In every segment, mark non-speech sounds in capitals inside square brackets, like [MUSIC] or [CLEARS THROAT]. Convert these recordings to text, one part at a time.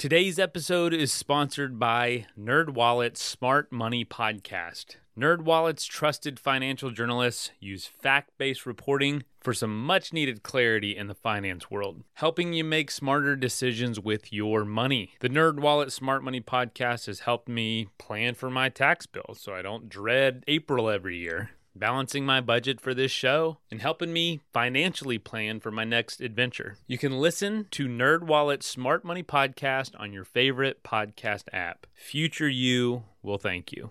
Today's episode is sponsored by NerdWallet's Smart Money Podcast. NerdWallet's trusted financial journalists use fact-based reporting for some much-needed clarity in the finance world, helping you make smarter decisions with your money. The NerdWallet Smart Money Podcast has helped me plan for my tax bill so I don't dread April every year balancing my budget for this show, and helping me financially plan for my next adventure. You can listen to NerdWallet's Smart Money Podcast on your favorite podcast app. Future you will thank you.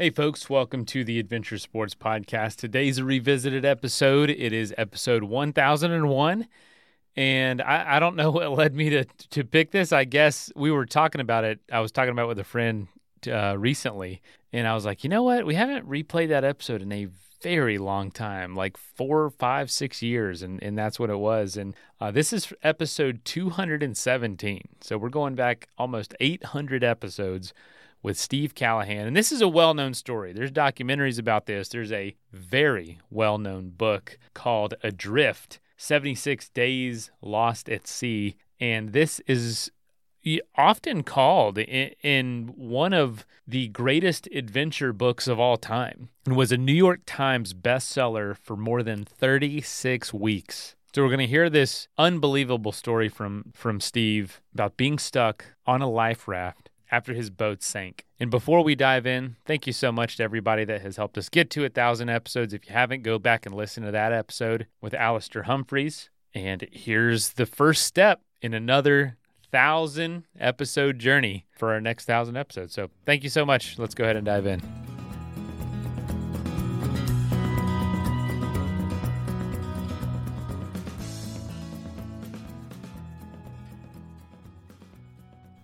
Hey, folks, welcome to the Adventure Sports Podcast. Today's a revisited episode. It is episode 1001. And I, I don't know [LAUGHS] what led me to, to pick this. I guess we were talking about it. I was talking about it with a friend uh, recently. And I was like, you know what? We haven't replayed that episode in a very long time, like four, five, six years, and, and that's what it was. And uh, this is episode 217. So we're going back almost 800 episodes with Steve Callahan. And this is a well known story. There's documentaries about this. There's a very well known book called Adrift 76 Days Lost at Sea. And this is often called in, one of the greatest adventure books of all time and was a New York Times bestseller for more than 36 weeks. So we're going to hear this unbelievable story from from Steve about being stuck on a life raft after his boat sank. And before we dive in, thank you so much to everybody that has helped us get to a thousand episodes. If you haven't, go back and listen to that episode with Alastair Humphreys. And here's the first step in another thousand episode journey for our next thousand episodes. So thank you so much. Let's go ahead and dive in.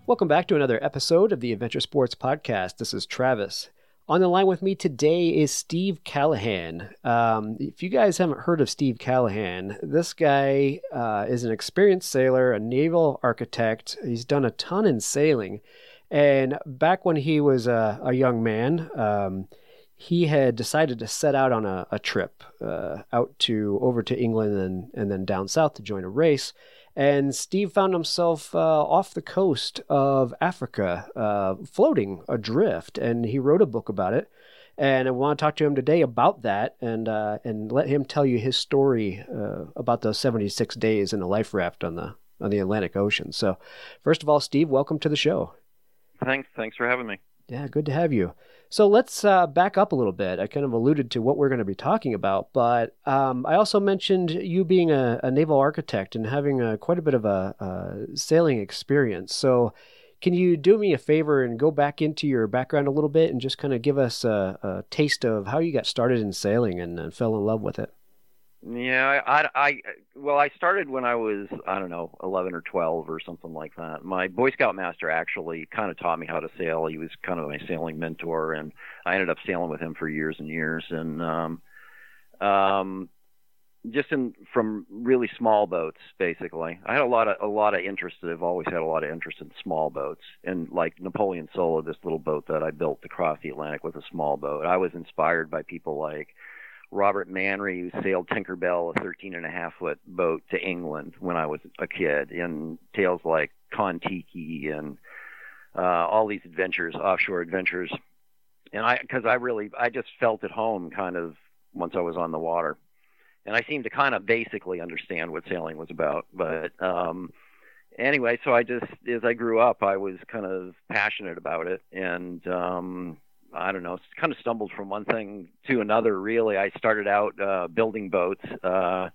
Welcome back to another episode of the Adventure Sports Podcast. This is Travis. On the line with me today is Steve Callahan. Um, if you guys haven't heard of Steve Callahan, this guy uh, is an experienced sailor, a naval architect. He's done a ton in sailing. And back when he was a, a young man, um, he had decided to set out on a, a trip uh, out to over to England and, and then down south to join a race. And Steve found himself uh, off the coast of Africa, uh, floating adrift, and he wrote a book about it. And I want to talk to him today about that, and uh, and let him tell you his story uh, about those 76 days in a life raft on the on the Atlantic Ocean. So, first of all, Steve, welcome to the show. Thanks, thanks for having me. Yeah, good to have you. So let's uh, back up a little bit. I kind of alluded to what we're going to be talking about, but um, I also mentioned you being a, a naval architect and having a, quite a bit of a, a, sailing experience. So, can you do me a favor and go back into your background a little bit and just kind of give us a, taste of how you got started in sailing and, and fell in love with it? Yeah, I, I, well, I started when I was, I don't know, 11 or 12 or something like that. My Boy Scout master actually kind of taught me how to sail. He was kind of my sailing mentor, and I ended up sailing with him for years and years. And um, um, just in from really small boats, basically. I had a lot of a lot of interest. I've always had a lot of interest in small boats, and like Napoleon Solo, this little boat that I built to cross the Atlantic with a small boat. I was inspired by people like Robert Manry, who sailed Tinkerbell, a 13 and a half foot boat to England when I was a kid, in tales like Kon-Tiki and uh, all these adventures, offshore adventures. And I, because I really, I just felt at home kind of once I was on the water. And I seemed to kind of basically understand what sailing was about. But um, anyway, so I just, as I grew up, I was kind of passionate about it. And um, I don't know, kind of stumbled from one thing to another. Really, I started out uh, building boats. Uh,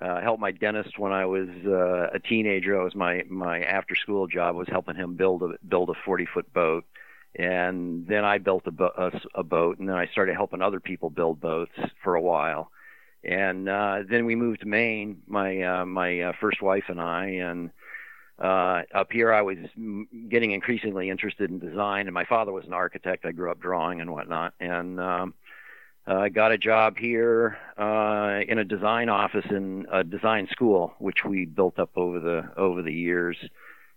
uh, helped my dentist when I was uh, a teenager. It was my my after school job was helping him build a build a 40 foot boat, and then I built a, bo- a, a boat, and then I started helping other people build boats for a while, and uh, then we moved to Maine. My uh, my uh, first wife and I, and uh, up here, I was getting increasingly interested in design, and my father was an architect. I grew up drawing and whatnot, and um, I got a job here uh, in a design office in a design school, which we built up over the over the years.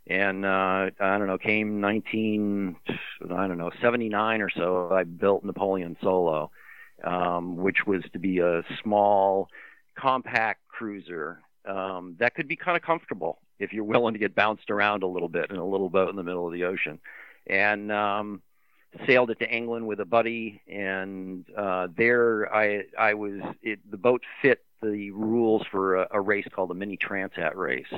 And uh, I don't know, came 19, I don't know, 79 or so. I built Napoleon Solo, um, which was to be a small, compact cruiser um, that could be kind of comfortable if you're willing to get bounced around a little bit in a little boat in the middle of the ocean. And um, sailed it to England with a buddy, and uh, there I I was it, the boat fit the rules for a, a race called the Mini Transat race,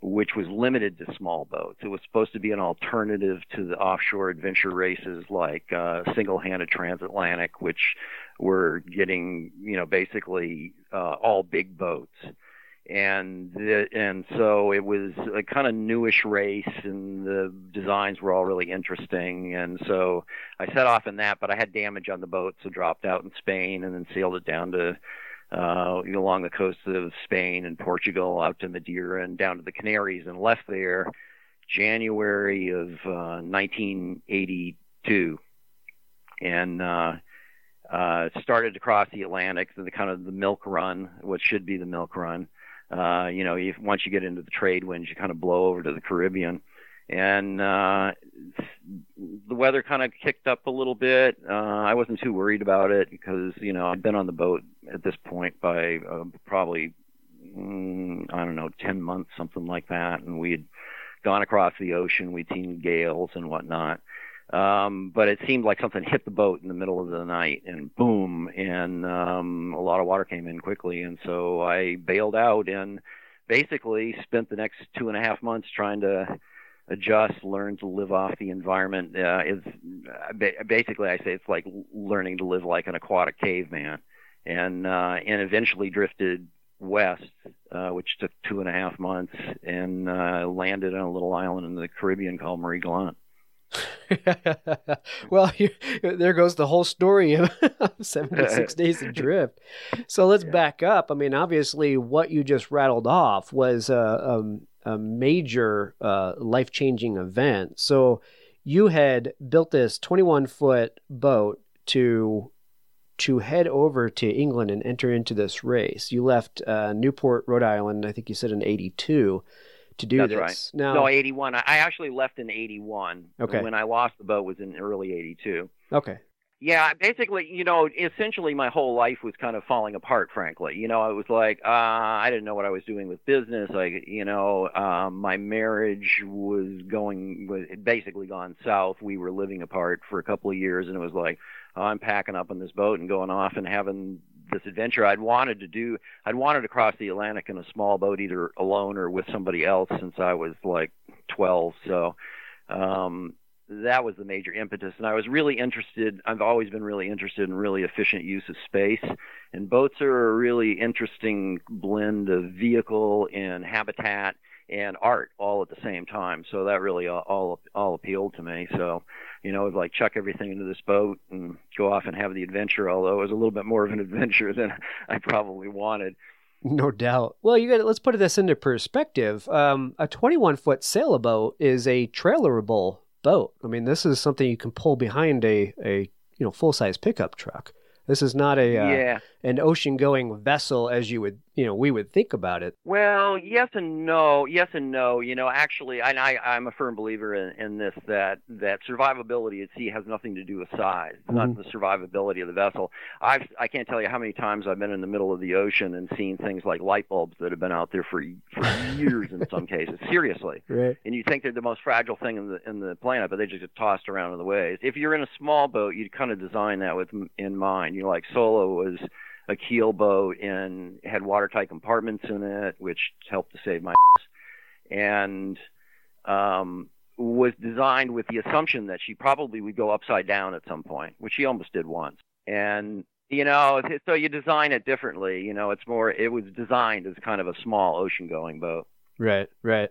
which was limited to small boats. It was supposed to be an alternative to the offshore adventure races like uh, single-handed transatlantic, which were getting you know basically uh, all big boats and the, and so it was a kind of newish race, and the designs were all really interesting. And so I set off in that, but I had damage on the boat, so dropped out in Spain, and then sailed it down to uh, along the coast of Spain and Portugal, out to Madeira, and down to the Canaries, and left there January of uh, 1982, and. Uh, uh, started to cross the Atlantic, the kind of the milk run, what should be the milk run, uh, you know, if, once you get into the trade winds, you kind of blow over to the Caribbean. And uh, the weather kind of kicked up a little bit. Uh, I wasn't too worried about it because, you know, I'd been on the boat at this point by uh, probably, mm, I don't know, 10 months, something like that. And we had gone across the ocean. We'd seen gales and whatnot. Um, but it seemed like something hit the boat in the middle of the night and boom, and um, a lot of water came in quickly. And so I bailed out and basically spent the next two and a half months trying to adjust, learn to live off the environment. Uh, is basically I say it's like learning to live like an aquatic caveman, and uh, and eventually drifted west, uh, which took two and a half months, and uh, landed on a little island in the Caribbean called Marie Galante. [LAUGHS] well, you, there goes the whole story of 76 [LAUGHS] days adrift. So let's yeah. back up. I mean, obviously, what you just rattled off was a, a, a major uh, life changing event. So you had built this 21 foot boat to to head over to England and enter into this race. You left uh, Newport, Rhode Island, I think you said in 82 to do That's this. right. Now, no, 81. I actually left in 81. Okay. When I lost the boat was in early 82. Okay. Yeah, basically, you know, essentially my whole life was kind of falling apart, frankly. You know, I was like, uh, I didn't know what I was doing with business. Like, you know, um, my marriage was going, was basically gone south. We were living apart for a couple of years, and it was like, oh, I'm packing up on this boat and going off and having this adventure I'd wanted to do. I'd wanted to cross the Atlantic in a small boat, either alone or with somebody else, since I was like 12. So um, that was the major impetus. And I was really interested. I've always been really interested in really efficient use of space. And boats are a really interesting blend of vehicle and habitat and art all at the same time. So that really all all, all appealed to me. So you know, it was like chuck everything into this boat and go off and have the adventure. Although it was a little bit more of an [LAUGHS] adventure than I probably wanted. No doubt. Well, you got to let's put this into perspective. Um, a 21 foot sailboat is a trailerable boat. I mean, this is something you can pull behind a a you know full size pickup truck. This is not a uh, yeah. An ocean-going vessel as you would, you know, we would think about it. Well, yes and no. Yes and no. You know, actually, and I, I'm a firm believer in, in this that that survivability at sea has nothing to do with size. It's Mhm. not the survivability of the vessel. I've I can't tell you how many times I've been in the middle of the ocean and seen things like light bulbs that have been out there for for [LAUGHS] years in some cases. Seriously. Right. and you think they're the most fragile thing in the in the planet, but they just get tossed around in the waves. If you're in a small boat, you kind of design that with in mind. You know, like Solo was a keel boat and had watertight compartments in it, which helped to save my ass. and um, was designed with the assumption that she probably would go upside down at some point, which she almost did once. And you know, so you design it differently. You know, it's more. It was designed as kind of a small ocean-going boat. Right, right.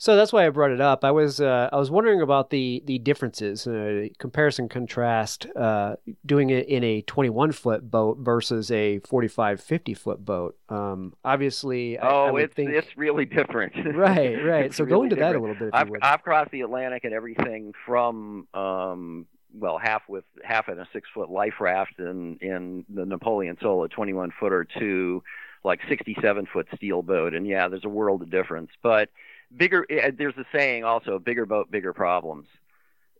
So that's why I brought it up. I was uh, I was wondering about the the differences, uh, comparison contrast, uh, doing it in a 21 foot boat versus a 45 50 foot boat. Um, obviously, I, I Oh, would it's think it's really different. [LAUGHS] right, right. So go really into that a little bit, I've. I've crossed the Atlantic and everything from um well half with half in a six foot life raft in in the Napoleon Solo 21 footer to like 67 foot steel boat and yeah there's a world of difference but bigger eh, there's a saying also bigger boat bigger problems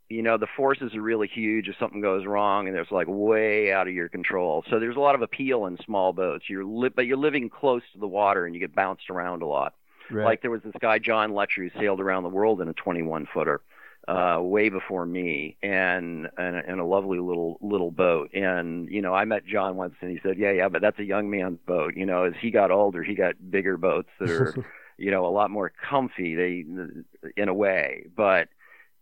you know the forces are really huge if something goes wrong and there's like way out of your control so there's a lot of appeal in small boats you're li- but you're living close to the water and you get bounced around a lot right. like there was this guy John Letcher who sailed around the world in a 21 footer, uh, way before me, and and, a- and a lovely little little boat. And you know, I met John once, and he said, "Yeah, yeah, but that's a young man's boat." You know, as he got older, he got bigger boats that are, [LAUGHS] you know, a lot more comfy. They, in a way, but.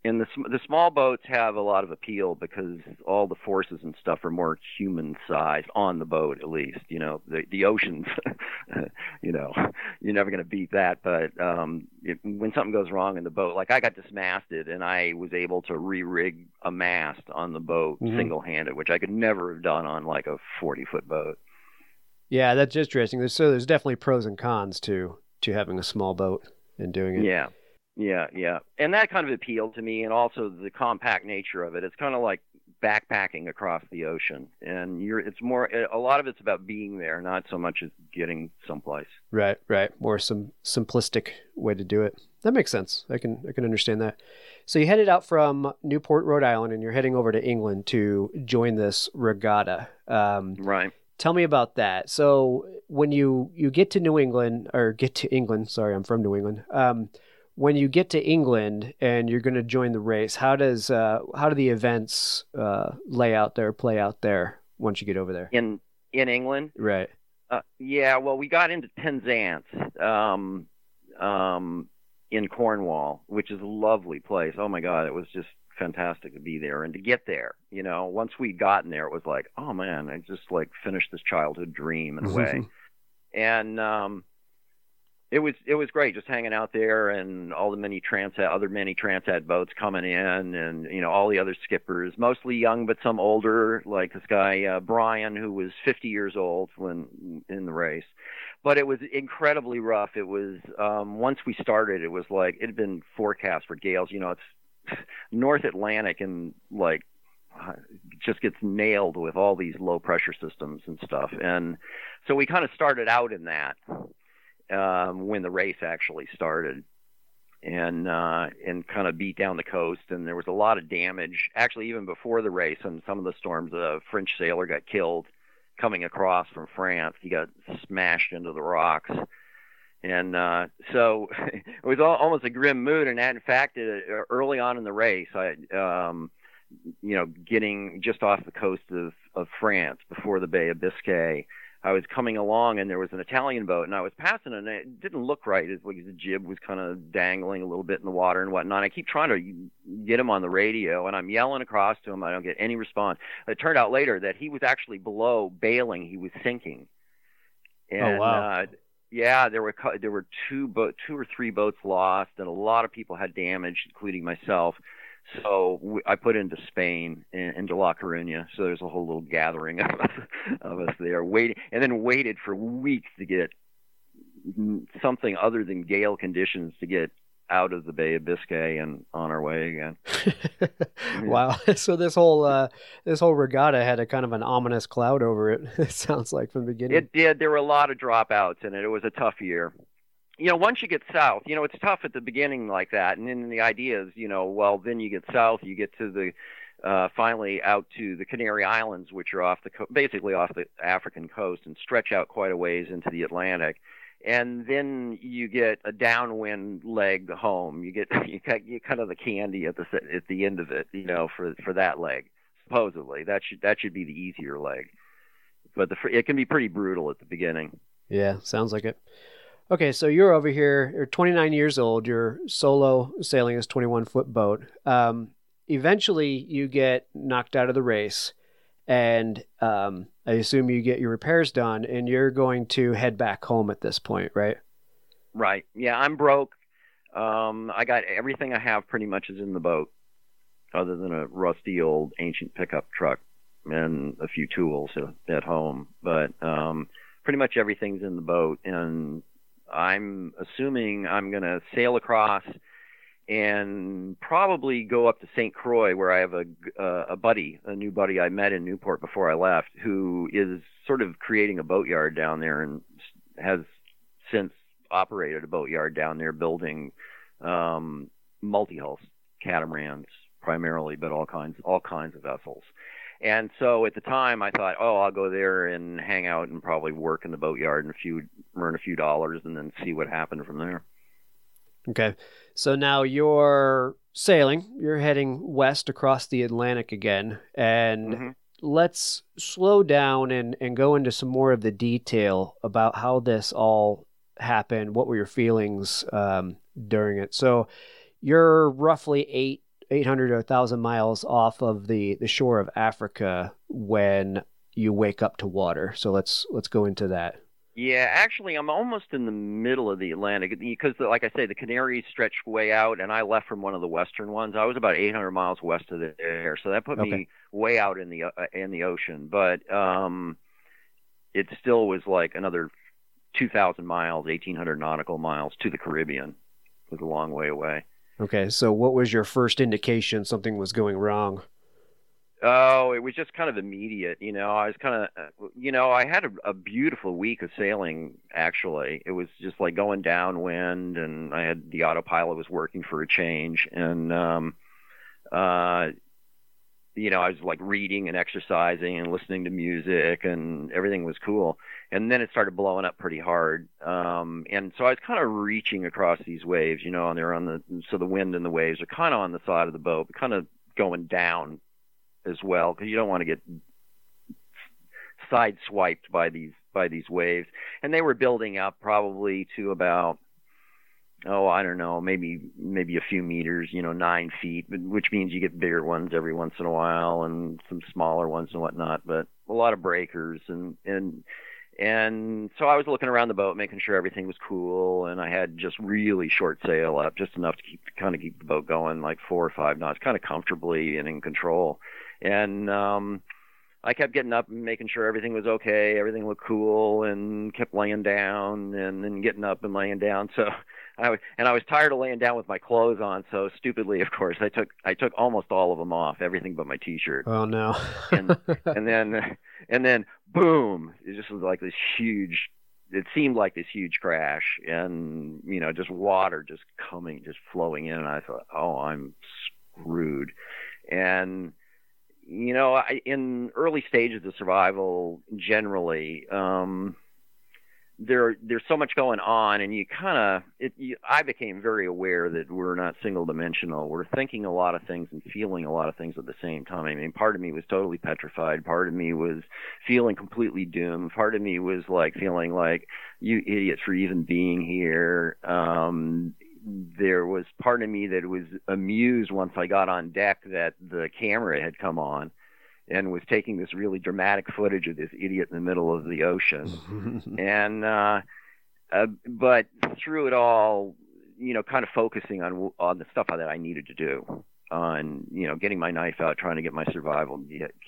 In the sm- the small boats have a lot of appeal because all the forces and stuff are more human sized on the boat at least you know the the oceans [LAUGHS] you know you're never going to beat that. But um, it, when something goes wrong in the boat, like I got dismasted and I was able to re-rig a mast on the boat Mhm. single-handed, which I could never have done on like a 40-foot boat. yeah, that's interesting. There's, so there's definitely pros and cons to to having a small boat and doing it. Yeah, yeah, yeah, and that kind of appealed to me, and also the compact nature of it. It's kind of like backpacking across the ocean, and you're. It's more. A lot of it's about being there, not so much as getting someplace. Right, right. More some simplistic way to do it. That makes sense. I can I can understand that. So you headed out from Newport, Rhode Island, and you're heading over to England to join this regatta. Um, Right. Tell me about that. So when you you get to New England or get to England, sorry, I'm from New England. Um, when you get to England and you're going to join the race, how does uh, how do the events uh, lay out there, play out there once you get over there? In in England. Right. Uh, yeah, well, we got into Penzance um, um, in Cornwall, which is a lovely place. Oh my God, it was just fantastic to be there and to get there. You know, once we'd gotten there, it was like, oh man, I just like finished this childhood dream in a way. and um, it was it was great just hanging out there and all the Mini Transat other Mini Transat boats coming in and you know all the other skippers mostly young but some older like this guy uh, Brian who was 50 years old when in the race but it was incredibly rough it was um once we started it was like it had been forecast for gales you know it's [LAUGHS] North Atlantic and like just gets nailed with all these low pressure systems and stuff and so we kind of started out in that um, when the race actually started, and uh, and kind of beat down the coast. And there was a lot of damage. Actually, even before the race, and some of the storms, a French sailor got killed coming across from France. He got smashed into the rocks. And uh, so [LAUGHS] it was all, almost a grim mood. And in fact, uh, early on in the race, I, um, you know, getting just off the coast of, of France before the Bay of Biscay, I was coming along and there was an Italian boat and I was passing and it didn't look right. Like the jib was kind of dangling a little bit in the water and whatnot. I keep trying to get him on the radio and I'm yelling across to him. I don't get any response. It turned out later that he was actually below bailing. He was sinking. And, Oh, wow. Uh, yeah, there were there were two boat two or three boats lost and a lot of people had damage, including myself. So we, I put into Spain, in, into La Coruña. So there's a whole little gathering [LAUGHS] of us, of us there, waiting, and then waited for weeks to get mm, something other than gale conditions to get out of the Bay of Biscay and on our way again. [LAUGHS] wow! [LAUGHS] So this whole uh, this whole regatta had a kind of an ominous cloud over it. [LAUGHS] It sounds like from the beginning. It did. There were a lot of dropouts in it. It was a tough year. You know, once you get south, you know it's tough at the beginning like that, and then the idea is, you know, well, then you get south, you get to the uh, finally out to the Canary Islands, which are off the co- basically off the African coast and stretch out quite a ways into the Atlantic. And then you get a downwind leg home. You get [LAUGHS] you got you kind of the candy at the at the end of it, you know, for for that leg. Supposedly, that should that should be the easier leg, but the it can be pretty brutal at the beginning. Yeah, sounds like it. Okay, so you're over here. You're 29 years old. You're solo sailing this 21 foot boat. Um, eventually you get knocked out of the race and um, I assume you get your repairs done and you're going to head back home at this point, right? Right. Yeah, I'm broke. Um, I got everything I have pretty much is in the boat, other than a rusty old ancient pickup truck and a few tools at home. But um, pretty much everything's in the boat, and I'm assuming I'm going to sail across and probably go up to St. Croix where I have a uh, a buddy, a new buddy I met in Newport before I left, who is sort of creating a boatyard down there and has since operated a boatyard down there, building um, multi-hull catamarans primarily, but all kinds all kinds of vessels. And so at the time, I thought, oh, I'll go there and hang out and probably work in the boatyard and a few earn a few dollars and then see what happened from there. Okay. So now you're sailing, you're heading west across the Atlantic again. And mm-hmm. let's slow down and, and go into some more of the detail about how this all happened. What were your feelings um, during it? So you're roughly eight. 800 or 1000 miles off of the, the shore of Africa when you wake up to water. So let's let's go into that. Yeah, actually, I'm almost in the middle of the Atlantic because, like I say, the Canaries stretch way out, and I left from one of the western ones. I was about 800 miles west of there, so that put okay. me way out in the uh, in the ocean. But um, it still was like another 2,000 miles, 1,800 nautical miles to the Caribbean. It was a long way away. Okay, so what was your first indication something was going wrong? Oh, it was just kind of immediate. You know, I was kind of, uh, you know, I had a, a beautiful week of sailing. Actually, it was just like going downwind, and I had the autopilot was working for a change, and um, uh, you know, I was like reading and exercising and listening to music, and everything was cool. And then it started blowing up pretty hard, um, and so I was kind of reaching across these waves, you know, and they're on the so the wind and the waves are kind of on the side of the boat, kind of going down as well because you don't want to get sideswiped by these by these waves. And they were building up probably to about oh I don't know maybe maybe a few meters, you know nine feet, which means you get bigger ones every once in a while and some smaller ones and whatnot. But a lot of breakers and and and so I was looking around the boat, making sure everything was cool, and I had just really short sail up, just enough to keep kind of keep the boat going, like four or five knots, kind of comfortably and in control and um I kept getting up and making sure everything was okay, everything looked cool, and kept laying down and then getting up and laying down. So I was, and I was tired of laying down with my clothes on. So stupidly, of course, I took I took almost all of them off, everything but my t-shirt. Oh no! and, [LAUGHS] and then and then boom! It just was like this huge. It seemed like this huge crash, and you know, just water just coming, just flowing in. And I thought, oh, I'm screwed. And you know, I, in early stages of survival, generally, um, there there's so much going on, and you kind of, I became very aware that we're not single dimensional. We're thinking a lot of things and feeling a lot of things at the same time. I mean, part of me was totally petrified. Part of me was feeling completely doomed. Part of me was like feeling like you idiots for even being here. Um, there was part of me that was amused once I got on deck that the camera had come on and was taking this really dramatic footage of this idiot in the middle of the ocean. [LAUGHS] and uh, uh, but through it all, you know, kind of focusing on on the stuff that I needed to do, on you know, getting my knife out, trying to get my survival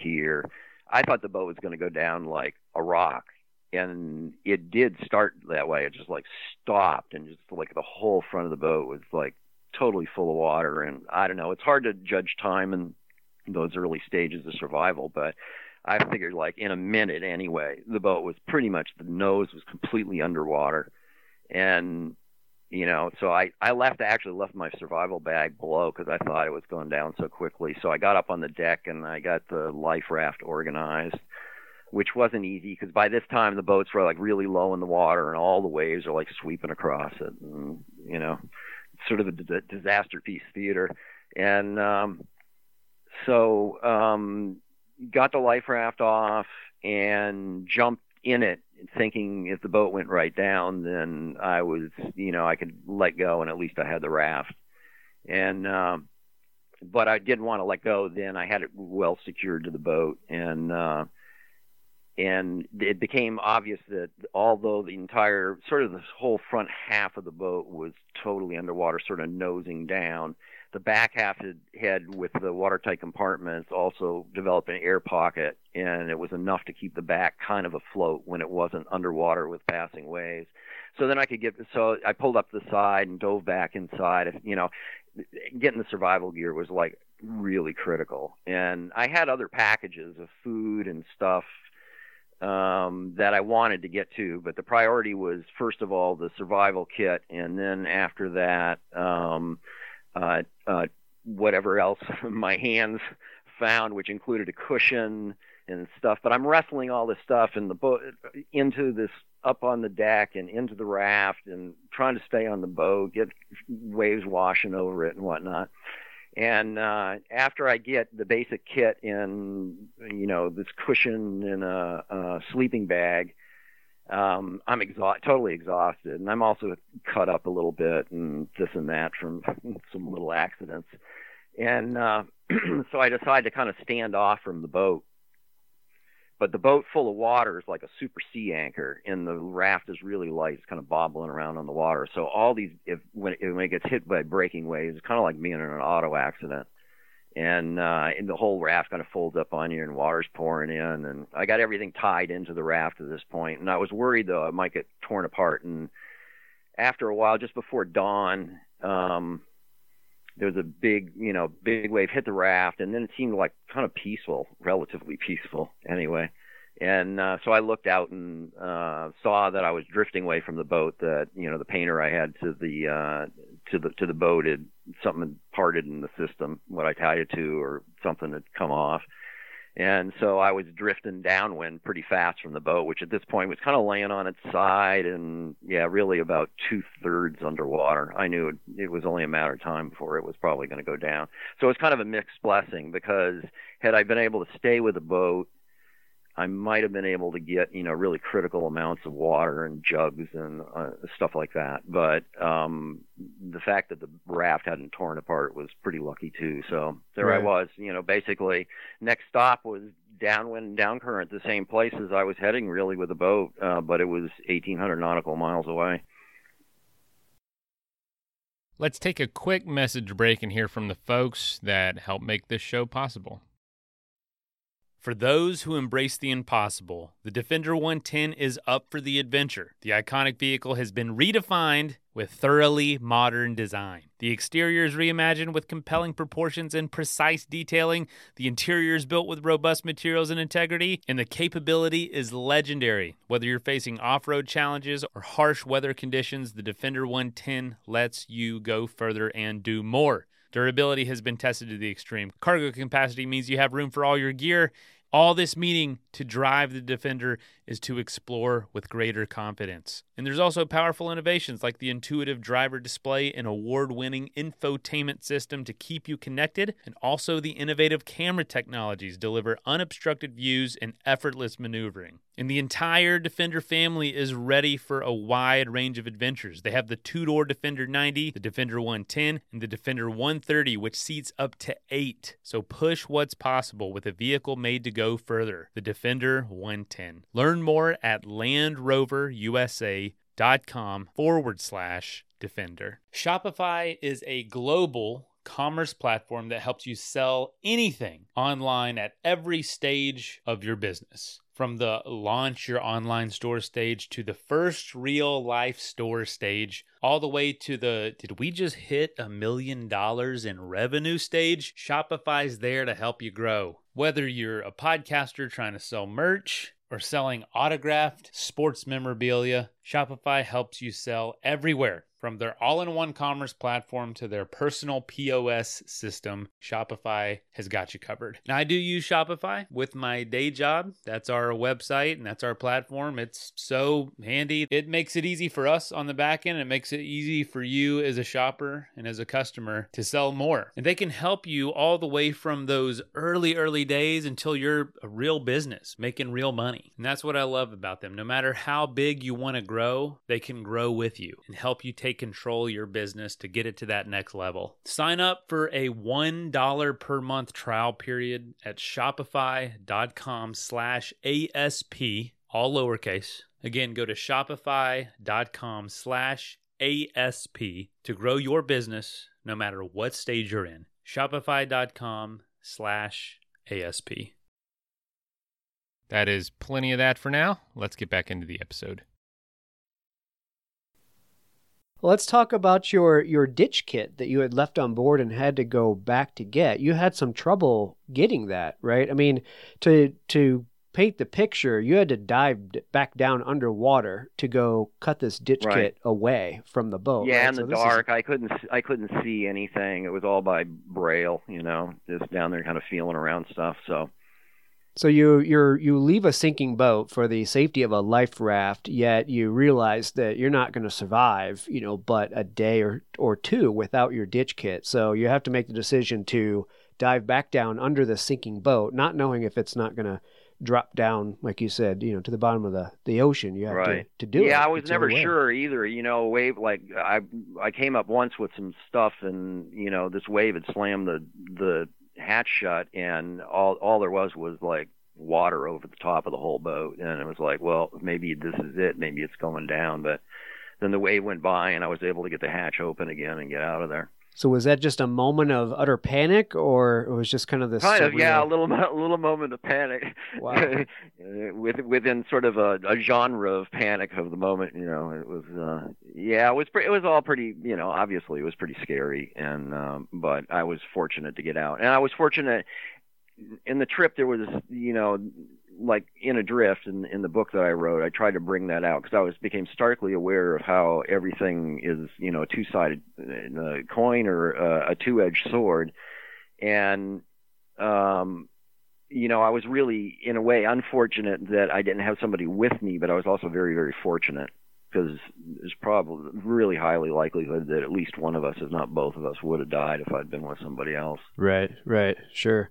gear. I thought the boat was going to go down like a rock, and it did start that way. It just like stopped, and just like the whole front of the boat was like totally full of water. And I don't know, it's hard to judge time in those early stages of survival, but I figured like in a minute anyway, the boat was pretty much the nose was completely underwater. And you know, so I I left I actually left my survival bag below because I thought it was going down so quickly. So I got up on the deck and I got the life raft organized, which wasn't easy because by this time the boats were like really low in the water and all the waves are like sweeping across it, and you know, sort of a d- disaster piece theater. And um, so um, got the life raft off and jumped in it thinking if the boat went right down then i was you know i could let go and at least i had the raft and um but i didn't want to let go then i had it well secured to the boat and uh and it became obvious that although the entire sort of the whole front half of the boat was totally underwater sort of nosing down the back half had, had with the watertight compartments also developed an air pocket and it was enough to keep the back kind of afloat when it wasn't underwater with passing waves. So then i could get so i pulled up the side and dove back inside. You know getting the survival gear was like really critical. And i had other packages of food and stuff um, that I wanted to get to, but the priority was first of all the survival kit, and then after that, um, uh, uh, whatever else [LAUGHS] my hands found, which included a cushion and stuff. But I'm wrestling all this stuff in the boat into this up on the deck and into the raft and trying to stay on the boat, get waves washing over it and whatnot. And uh, after I get the basic kit in, you know, this cushion and a, a sleeping bag, um, I'm exhausted, totally exhausted, and I'm also cut up a little bit and this and that from [LAUGHS] some little accidents. And uh, [CLEARS THROAT] so I decided to kind of stand off from the boat. But the boat full of water is like a super sea anchor, and the raft is really light. It's kind of bobbling around on the water. So all these, if when it, when it gets hit by breaking waves, it's kind of like being in an auto accident and uh and the whole raft kind of folds up on you and water's pouring in and I got everything tied into the raft at this point and I was worried though it might get torn apart and after a while just before dawn um there was a big you know big wave hit the raft and then it seemed like kind of peaceful relatively peaceful anyway and uh, so I looked out and uh, saw that I was drifting away from the boat. That you know the painter I had to the uh, to the to the boat had something had parted in the system, what I tied it to, or something had come off. And so I was drifting downwind pretty fast from the boat, which at this point was kind of laying on its side and, yeah, really about two thirds underwater. I knew it, it was only a matter of time before it was probably going to go down. So it was kind of a mixed blessing because had I been able to stay with the boat I might have been able to get you know really critical amounts of water and jugs and uh, stuff like that. But um, the fact that the raft hadn't torn apart was pretty lucky too. So there right. I was, you know, basically next stop was downwind and down current, the same place as I was heading really with the boat, uh, but it was 1,800 nautical miles away. Let's take a quick message break and hear from the folks that help make this show possible. For those who embrace the impossible, the Defender 110 is up for the adventure. The iconic vehicle has been redefined with thoroughly modern design. The exterior is reimagined with compelling proportions and precise detailing. The interior is built with robust materials and integrity, and the capability is legendary. Whether you're facing off road challenges or harsh weather conditions, the Defender 110 lets you go further and do more. Durability has been tested to the extreme. Cargo capacity means you have room for all your gear. All this meaning to drive the Defender is to explore with greater confidence. And there's also powerful innovations like the intuitive driver display and award winning infotainment system to keep you connected, and also the innovative camera technologies deliver unobstructed views and effortless maneuvering. And the entire Defender family is ready for a wide range of adventures. They have the two door Defender 90, the Defender 110, and the Defender 130, which seats up to eight. So push what's possible with a vehicle made to go further. The Defender 110. Learn more at landroverusa.com forward slash defender. Shopify is a global commerce platform that helps you sell anything online at every stage of your business From the launch your online store stage to the first real life store stage, all the way to the did we just hit a million dollars in revenue stage? Shopify's there to help you grow. Whether you're a podcaster trying to sell merch, or selling autographed sports memorabilia, Shopify helps you sell everywhere. From their all in one commerce platform to their personal POS system, Shopify has got you covered. Now, I do use Shopify with my day job. That's our website and that's our platform. It's so handy. It makes it easy for us on the back end. It makes it easy for you as a shopper and as a customer to sell more. And they can help you all the way from those early, early days until you're a real business making real money. And that's what I love about them. No matter how big you want to grow, they can grow with you and help you take control of your business to get it to that next level. Sign up for a $1 per month trial period at shopify.com slash ASP, all lowercase. Again, go to shopify.com slash ASP to grow your business no matter what stage you're in. Shopify.com slash ASP. That is plenty of that for now. Let's get back into the episode. Let's talk about your your ditch kit that you had left on board and had to go back to get. You had some trouble getting that, right? I mean, to to paint the picture, you had to dive back down underwater to go cut this ditch Right. kit away from the boat. Yeah, right? in So the this is- dark, I couldn't I couldn't see anything. It was all by braille, you know, just down there kind of feeling around stuff. So So you you you leave a sinking boat for the safety of a life raft, yet you realize that you're not going to survive, you know, but a day or or two without your ditch kit. So you have to make the decision to dive back down under the sinking boat, not knowing if it's not going to drop down, like you said, you know, to the bottom of the, the ocean. You have Right. to, to do it. yeah, I was It's never sure either. You know, wave like I I came up once with some stuff, and you know, this wave had slammed the the hatch shut, and all all there was was like water over the top of the whole boat, and it was like, well, maybe this is it. Maybe it's going down, but. Then the wave went by, and I was able to get the hatch open again and get out of there. So was that just a moment of utter panic, or it was just kind of this? Kind of, yeah, a little, a little moment of panic. Wow. [LAUGHS] With, within sort of a, a genre of panic of the moment, you know, it was, uh, yeah, it was, pre- it was all pretty, you know, obviously it was pretty scary, and um, but I was fortunate to get out, and I was fortunate in the trip. There was, you know, like in adrift in in the book that I wrote, I tried to bring that out because I was became starkly aware of how everything is, you know, a two sided uh, coin or uh, a two edged sword, and um, you know, I was really in a way unfortunate that I didn't have somebody with me, but I was also very very fortunate because there's probably really highly likelihood that at least one of us, if not both of us, would have died if I'd been with somebody else. Right, right, sure.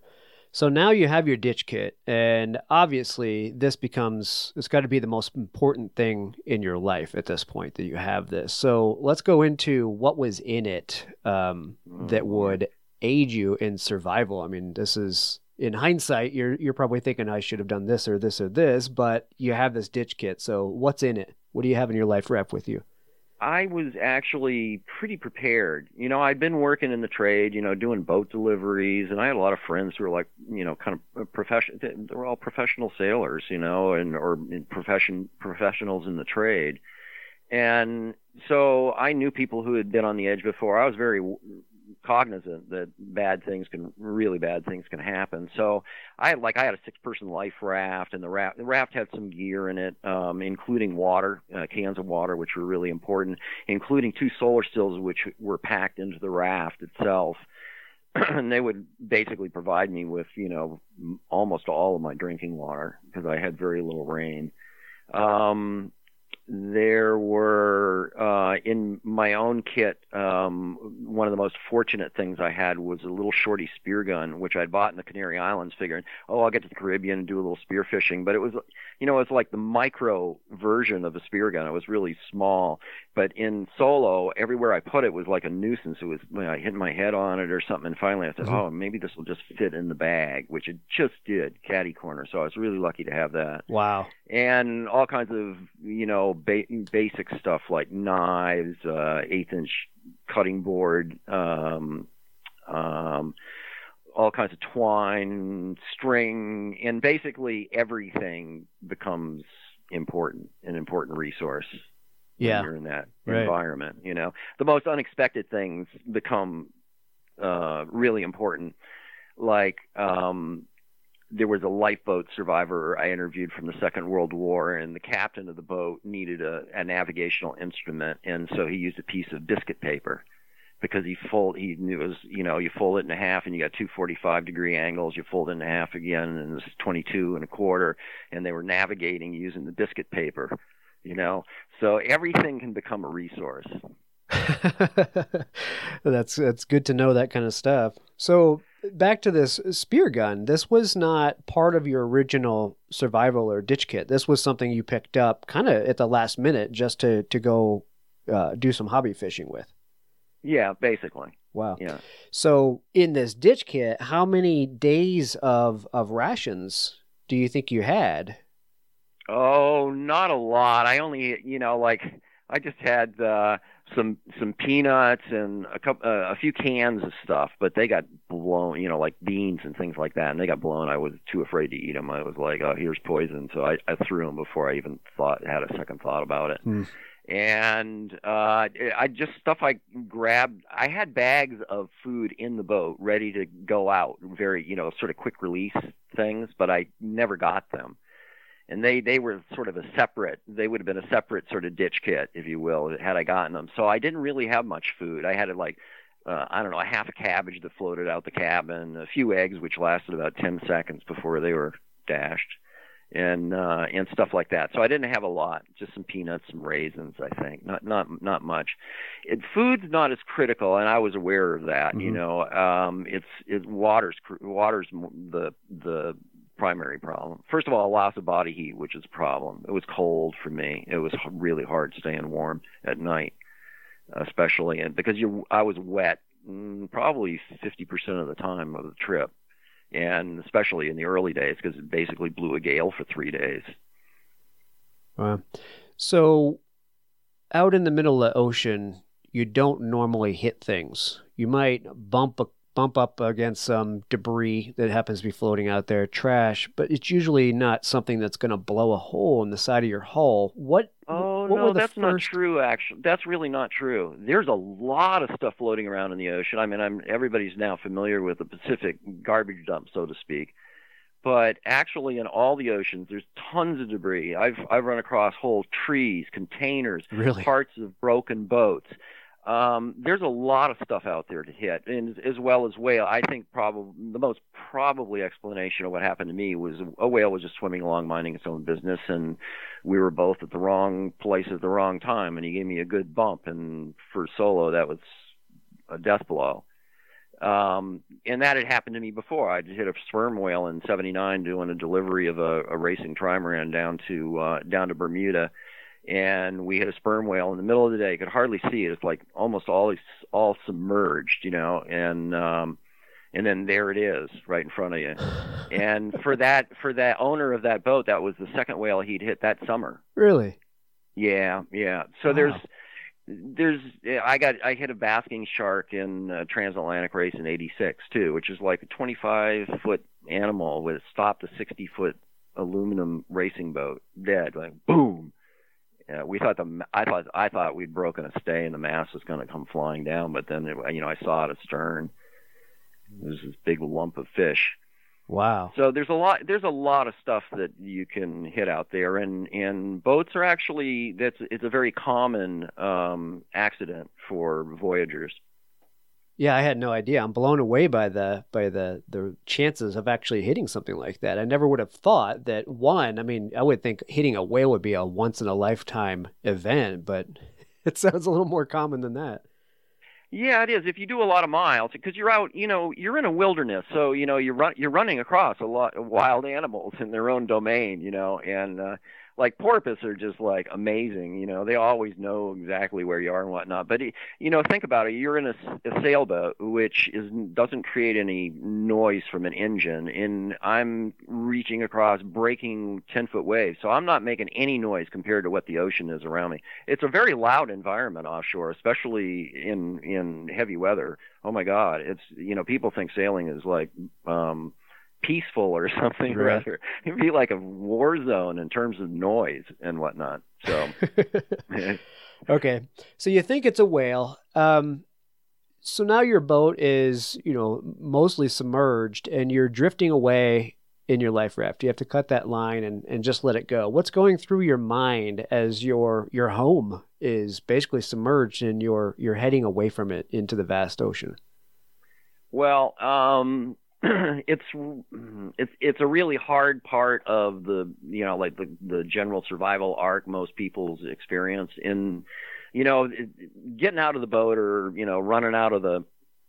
So now you have your ditch kit, and obviously this becomes it's got to be the most important thing in your life at this point that you have this. So let's go into what was in it um, that would aid you in survival. I mean, this is in hindsight, you're you're probably thinking I should have done this or this or this, but you have this ditch kit. So what's in it? What do you have in your life rep with you? I was actually pretty prepared. You know, I'd been working in the trade, you know, doing boat deliveries, and I had a lot of friends who were like, you know, kind of profession. They were all professional sailors, you know, and or profession professionals in the trade. And so I knew people who had been on the edge before. I was very cognizant that bad things can really bad things can happen. So I had like I had a six person life raft and the raft the raft had some gear in it, um, including water, uh, cans of water which were really important, including two solar stills which were packed into the raft itself. [CLEARS THROAT] and they would basically provide me with, you know, almost all of my drinking water because I had very little rain. Um, there were uh, in my own kit. Um, one of the most fortunate things I had was a little shorty spear gun, which I'd bought in the Canary Islands, figuring, oh, I'll get to the Caribbean and do a little spear fishing. But it was, you know, it was like the micro version of a spear gun. It was really small. But in solo, everywhere I put it was like a nuisance. It was you know, I hit my head on it or something. And finally, I said, oh, maybe this will just fit in the bag, which it just did, caddy corner. So I was really lucky to have that Wow. and all kinds of you know ba- basic stuff like knives, uh, eighth inch cutting board, um, um, all kinds of twine, string, and basically everything becomes important, an important resource. Yeah. You're in that Right. environment, you know, the most unexpected things become uh, really important. Like um, there was a lifeboat survivor I interviewed from the Second World War, and the captain of the boat needed a, a navigational instrument, and so he used a piece of biscuit paper because he fold he knew it was you know you fold it in half and you got two 45 degree angles you fold it in half again and it's 22 and a quarter and they were navigating using the biscuit paper you know so everything can become a resource [LAUGHS] that's that's good to know that kind of stuff. So back to this spear gun. This was not part of your original survival or ditch kit. This was something you picked up kind of at the last minute just to to go uh, do some hobby fishing with. yeah basically Wow. yeah So in this ditch kit, how many days of of rations do you think you had? Oh, not a lot. I only, you know, like I just had uh, some some peanuts and a couple, uh, a few cans of stuff, but they got blown, you know, like beans and things like that, and they got blown. I was too afraid to eat them. I was like, oh, here's poison, so I, I threw them before I even thought had a second thought about it. Hmm. And uh, I just stuff I grabbed. I had bags of food in the boat ready to go out, very, you know, sort of quick release things, but I never got them and they they were sort of a separate they would have been a separate sort of ditch kit if you will had i gotten them. So i didn't really have much food. I had like uh, i don't know a half a cabbage that floated out the cabin a few eggs which lasted about 10 seconds before they were dashed and uh and stuff like that. So i didn't have a lot just some peanuts some raisins i think. Not not not much. It, food's not as critical and i was aware of that you Mhm. know. Um it's it water's water's the the primary problem. First of all, loss of body heat, which is a problem. It was cold for me. It was really hard staying warm at night, especially and because you I was wet mm, probably 50% of the time of the trip. And especially in the early days because it basically blew a gale for 3 days. Wow. So out in the middle of the ocean, you don't normally hit things. You might bump a, bump up against some debris that happens to be floating out there, trash, but it's usually not something that's going to blow a hole in the side of your hull. What Oh what no, the that's not true. Actually, that's really not true. There's a lot of stuff floating around in the ocean. I mean, I'm everybody's now familiar with the Pacific garbage dump, so to speak. But actually, in all the oceans, there's tons of debris. I've I've run across whole trees, containers, Really? parts of broken boats. Um, there's a lot of stuff out there to hit, and as well as whale. I think probably the most probably explanation of what happened to me was a whale was just swimming along, minding its own business, and we were both at the wrong place at the wrong time, and he gave me a good bump, and for solo that was a death blow. Um, and that had happened to me before. I hit a sperm whale in '79 doing a delivery of a, a racing trimaran down to uh, down to Bermuda, and we hit a sperm whale in the middle of the day. You could hardly see it. It's like almost all all submerged, you know, and um, and then there it is right in front of you. [SIGHS] And for that for that owner of that boat, that was the second whale he'd hit that summer. Really? Yeah, yeah. So there's there's I got I hit a basking shark in a transatlantic race in '86 too, which is like a 25 foot animal with stopped a 60 foot aluminum racing boat dead like boom. Yeah, we thought the I thought I thought we'd broken a stay and the mast was going to come flying down, but then it, you know I saw it astern. It was this big lump of fish. Wow. So there's a lot there's a lot of stuff that you can hit out there and and boats are actually that's it's a very common um accident for voyagers. Yeah, I had no idea. I'm blown away by the by the the chances of actually hitting something like that. I never would have thought that one. I mean, I would think hitting a whale would be a once in a lifetime event, but [LAUGHS] it sounds a little more common than that. Yeah, it is. If you do a lot of miles, because you're out, you know, you're in a wilderness, so you know you're run, you're running across a lot of wild animals in their own domain, you know, and uh, like porpoise are just like amazing. You know, they always know exactly where you are and whatnot. But you know, think about it. You're in a, a sailboat, which is doesn't create any noise from an engine, and I'm reaching across breaking ten foot waves, so I'm not making any noise compared to what the ocean is around me. It's a very loud environment offshore, especially in in heavy weather. Oh my God, it's you know people think sailing is like. um peaceful or [LAUGHS] something right. rather. It'd be like a war zone in terms of noise and whatnot. So, [LAUGHS] okay, so you think it's a whale. Um, so now your boat is, you know, mostly submerged, and you're drifting away in your life raft. You have to cut that line and, and just let it go. What's going through your mind as your your home is basically submerged and you're you're heading away from it into the vast ocean? Well, um, [CLEARS THROAT] it's mm, it's it's a really hard part of the you know like the the general survival arc most people's experience in you know getting out of the boat or you know running out of the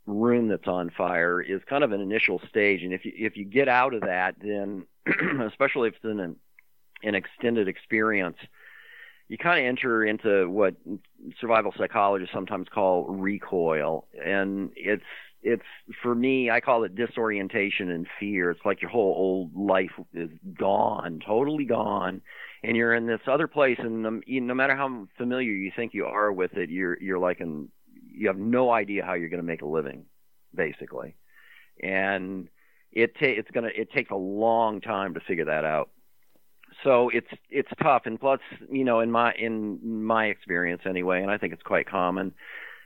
room that's on fire is kind of an initial stage. And if you if you get out of that then [CLEARS THROAT] especially if it's an an extended experience you kind of enter into what survival psychologists sometimes call recoil. And it's it's for me i call it disorientation and fear. It's like your whole old life is gone totally gone. And you're in this other place and no, matter how familiar you think you are with it you're you're like in you have no idea how you're going to make a living basically. And it ta- it's going to it takes a long time to figure that out. So it's it's tough. And plus you know in my in my experience anyway and i think it's quite common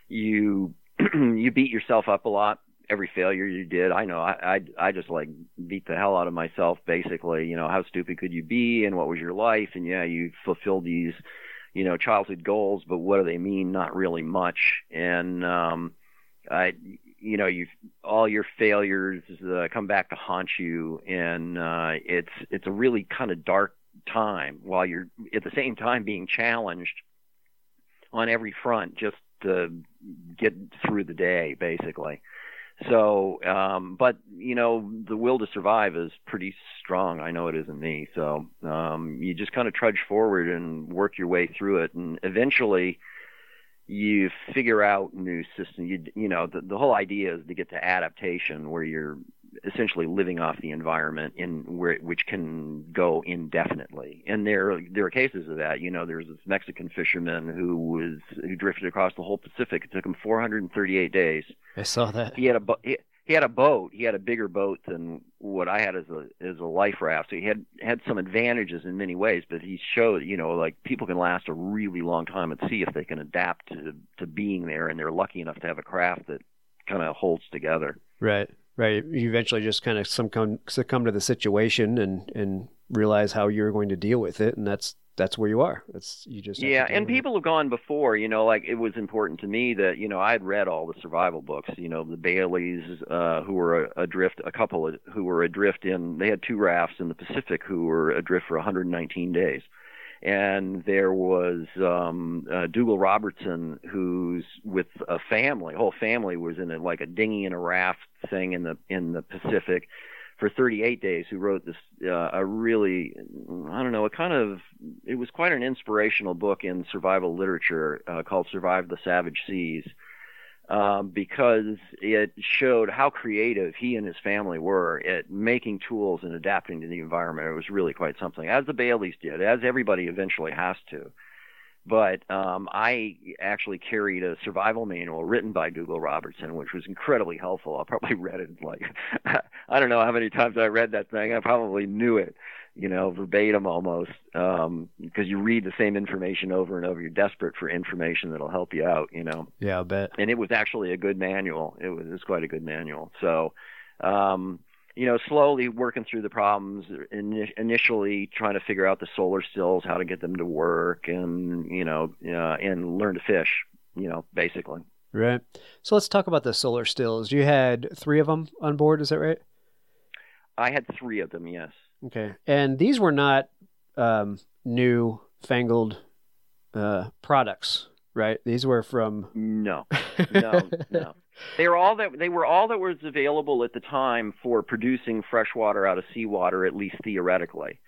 you [CLEARS THROAT] you beat yourself up a lot every failure you did. I know I, I I just like beat the hell out of myself basically. You know, how stupid could you be and what was your life? And yeah, you fulfilled these, you know, childhood goals, but what do they mean? Not really much. And um I you know, you all your failures uh, come back to haunt you and uh it's it's a really kind of dark time while you're at the same time being challenged on every front just to get through the day, basically. So, um, but you know, the will to survive is pretty strong. I know it is in me. So, um, you just kind of trudge forward and work your way through it, and eventually, you figure out new systems. You, you know, the, the whole idea is to get to adaptation, where you're essentially living off the environment in where which can go indefinitely. And there there are cases of that. You know, there's this Mexican fisherman who was who drifted across the whole Pacific. It took him 438 days. I saw that. He had a he, he had a boat. He had a bigger boat than what I had as a as a life raft. So he had had some advantages in many ways. But he showed, you know, like people can last a really long time at sea if they can adapt to to being there, and they're lucky enough to have a craft that kind of holds together. Right. Right. You eventually just kind of succumb, succumb to the situation and, and realize how you're going to deal with it. And that's, that's where you are. That's you just yeah. And people it. have gone before. You know, like it was important to me that you know I had read all the survival books. You know, the Baileys uh, who were adrift, a couple of, who were adrift in. They had two rafts in the Pacific who were adrift for 119 days and there was um uh, Dougal Robertson who's with a family, whole family was in a, like a dinghy and a raft thing in the in the Pacific for 38 days who wrote this uh, a really I don't know, a kind of it was quite an inspirational book in survival literature uh, called Survive the Savage Seas um, because it showed how creative he and his family were at making tools and adapting to the environment. It was really quite something, as the Baileys did, as everybody eventually has to. But um, I actually carried a survival manual written by Dougal Robertson, which was incredibly helpful. I probably [LAUGHS] read it like [LAUGHS] I don't know how many times I read that thing. I probably knew it you know, verbatim almost, um, because you read the same information over and over. You're desperate for information that'll help you out, you know. Yeah, I bet. And it was actually a good manual. It was, it was quite a good manual. So, um, you know, slowly working through the problems. In, initially, trying to figure out the solar stills, how to get them to work, and you know, uh, and learn to fish. You know, basically. Right. So let's talk about the solar stills. You had three of them on board. Is that right? I had three of them. Yes. Okay, and these were not um, new fangled uh, products, right? These were from no, [LAUGHS] no, no. They were all that they were all that was available at the time for producing fresh water out of seawater, at least theoretically.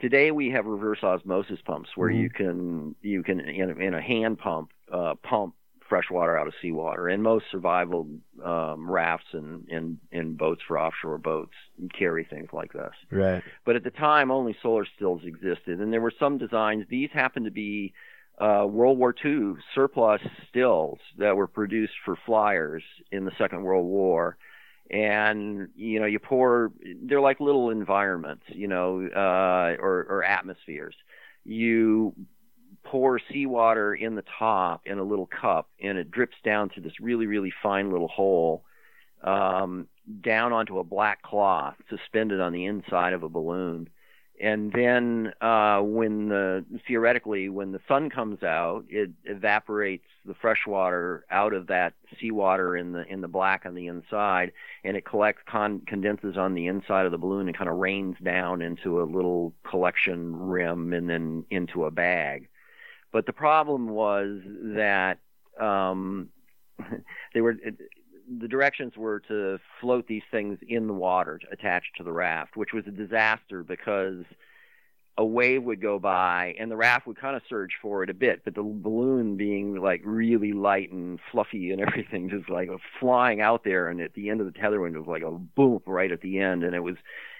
Today we have reverse osmosis pumps where Mhm. you can you can in a, in a hand pump uh, pump fresh water out of seawater, and most survival um, rafts and, and and boats for offshore boats carry things like this. Right. But at the time, only solar stills existed, and there were some designs. These happened to be uh, World War II surplus stills that were produced for flyers in the Second World War. And you know, you pour. They're like little environments, you know, uh, or, or atmospheres. You pour seawater in the top in a little cup, and it drips down to this really, really fine little hole um, down onto a black cloth suspended on the inside of a balloon. And then, uh, when the theoretically, when the sun comes out, it evaporates the fresh water out of that seawater in the in the black on the inside, and it collects con- condenses on the inside of the balloon and kind of rains down into a little collection rim and then into a bag. But the problem was that um, [LAUGHS] they were the directions were to float these things in the water attached to the raft, which was a disaster because a wave would go by and the raft would kind of surge forward a bit, but the balloon being like really light and fluffy and [LAUGHS] everything, just like flying out there, and at the end of the tether window was like a boom right at the end, and it was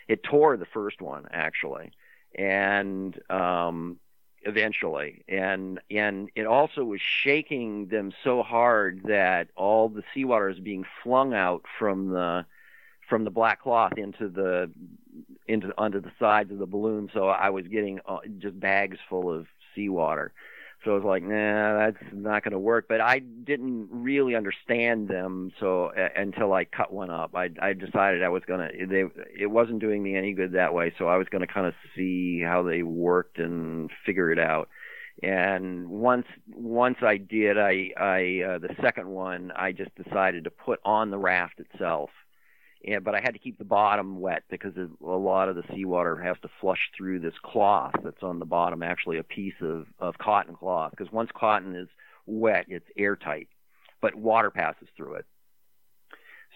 it tore the first one actually, and um, eventually. And and it also was shaking them so hard that all the seawater is being flung out from the from the black cloth into the into onto the sides of the balloon. So i was getting uh, just bags full of seawater so I was like, nah, that's not going to work. But I didn't really understand them so uh, until I cut one up. I, I decided I was going to. They it wasn't doing me any good that way, so I was going to kind of see how they worked and figure it out. And once once I did, I I uh, the second one I just decided to put on the raft itself. And, but I had to keep the bottom wet because a lot of the seawater has to flush through this cloth that's on the bottom, actually a piece of, of cotton cloth. Because once cotton is wet, it's airtight, but water passes through it.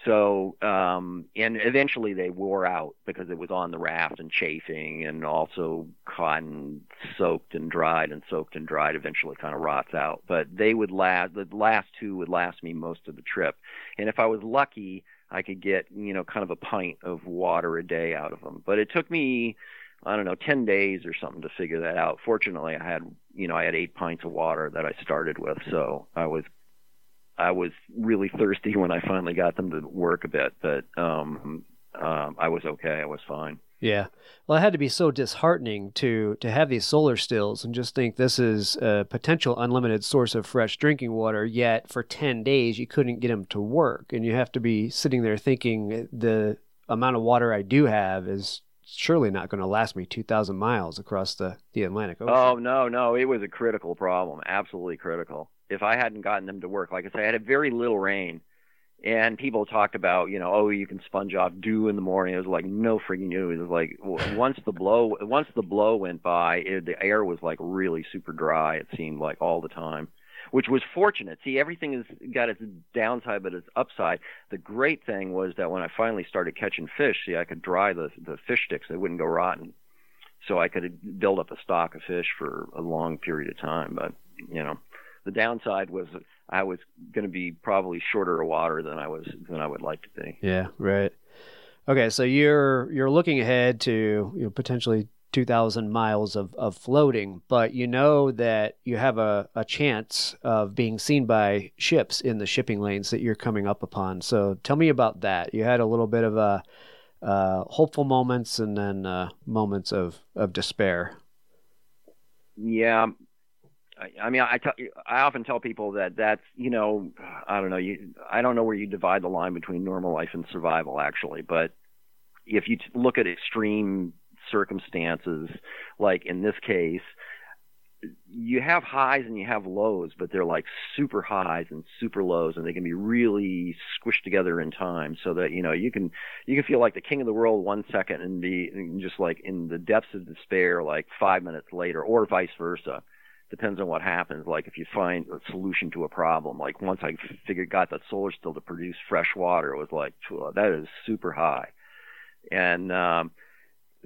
So, um, and eventually they wore out because it was on the raft and chafing, and also cotton soaked and dried and soaked and dried eventually kind of rots out. But they would last, the last two would last me most of the trip. And if I was lucky, I could get, you know, kind of a pint of water a day out of them. But it took me, I don't know, 10 days or something to figure that out. Fortunately, I had, you know, I had eight pints of water that I started with. So I was, I was really thirsty [LAUGHS] when I finally got them to work a bit, but, um, um, I was okay. I was fine. Yeah. Well, it had to be so disheartening to to have these solar stills and just think this is a potential unlimited source of fresh drinking water. Yet for ten days you couldn't get them to work, and you have to be sitting there thinking uh, the amount of water I do have is surely not going to last me two thousand miles across the the Atlantic Ocean. Oh no, no, it was a critical problem, absolutely critical. If I hadn't gotten them to work, like I say, I had very little rain and people talked about you know oh you can sponge off dew in the morning. It was like no freaking dew. It was like once the blow once the blow went by it, the air was like really super dry it seemed like all the time which was fortunate. See everything has got its downside but its upside. The great thing was that when i finally started catching fish see i could dry the the fish sticks. They wouldn't go rotten. So i could build up a stock of fish for a long period of time. But you know the downside was I was going to be probably shorter of water than I was than I would like to be. Yeah, right. Okay, so you're you're looking ahead to you know potentially 2,000 miles of, of floating, but you know that you have a, a chance of being seen by ships in the shipping lanes that you're coming up upon. So tell me about that. You had a little bit of a uh, hopeful moments and then uh, moments of, of despair. Yeah, I mean, I, tell, I often tell people that that's you know I don't know you I don't know where you divide the line between normal life and survival actually, but if you look at extreme circumstances like in this case, you have highs and you have lows, but they're like super highs and super lows, and they can be really squished together in time, so that you know you can you can feel like the king of the world one second and be just like in the depths of despair like five minutes later, or vice versa depends on what happens. Like if you find a solution to a problem, like once I figured got that solar still to produce fresh water, it was like that is super high, and um,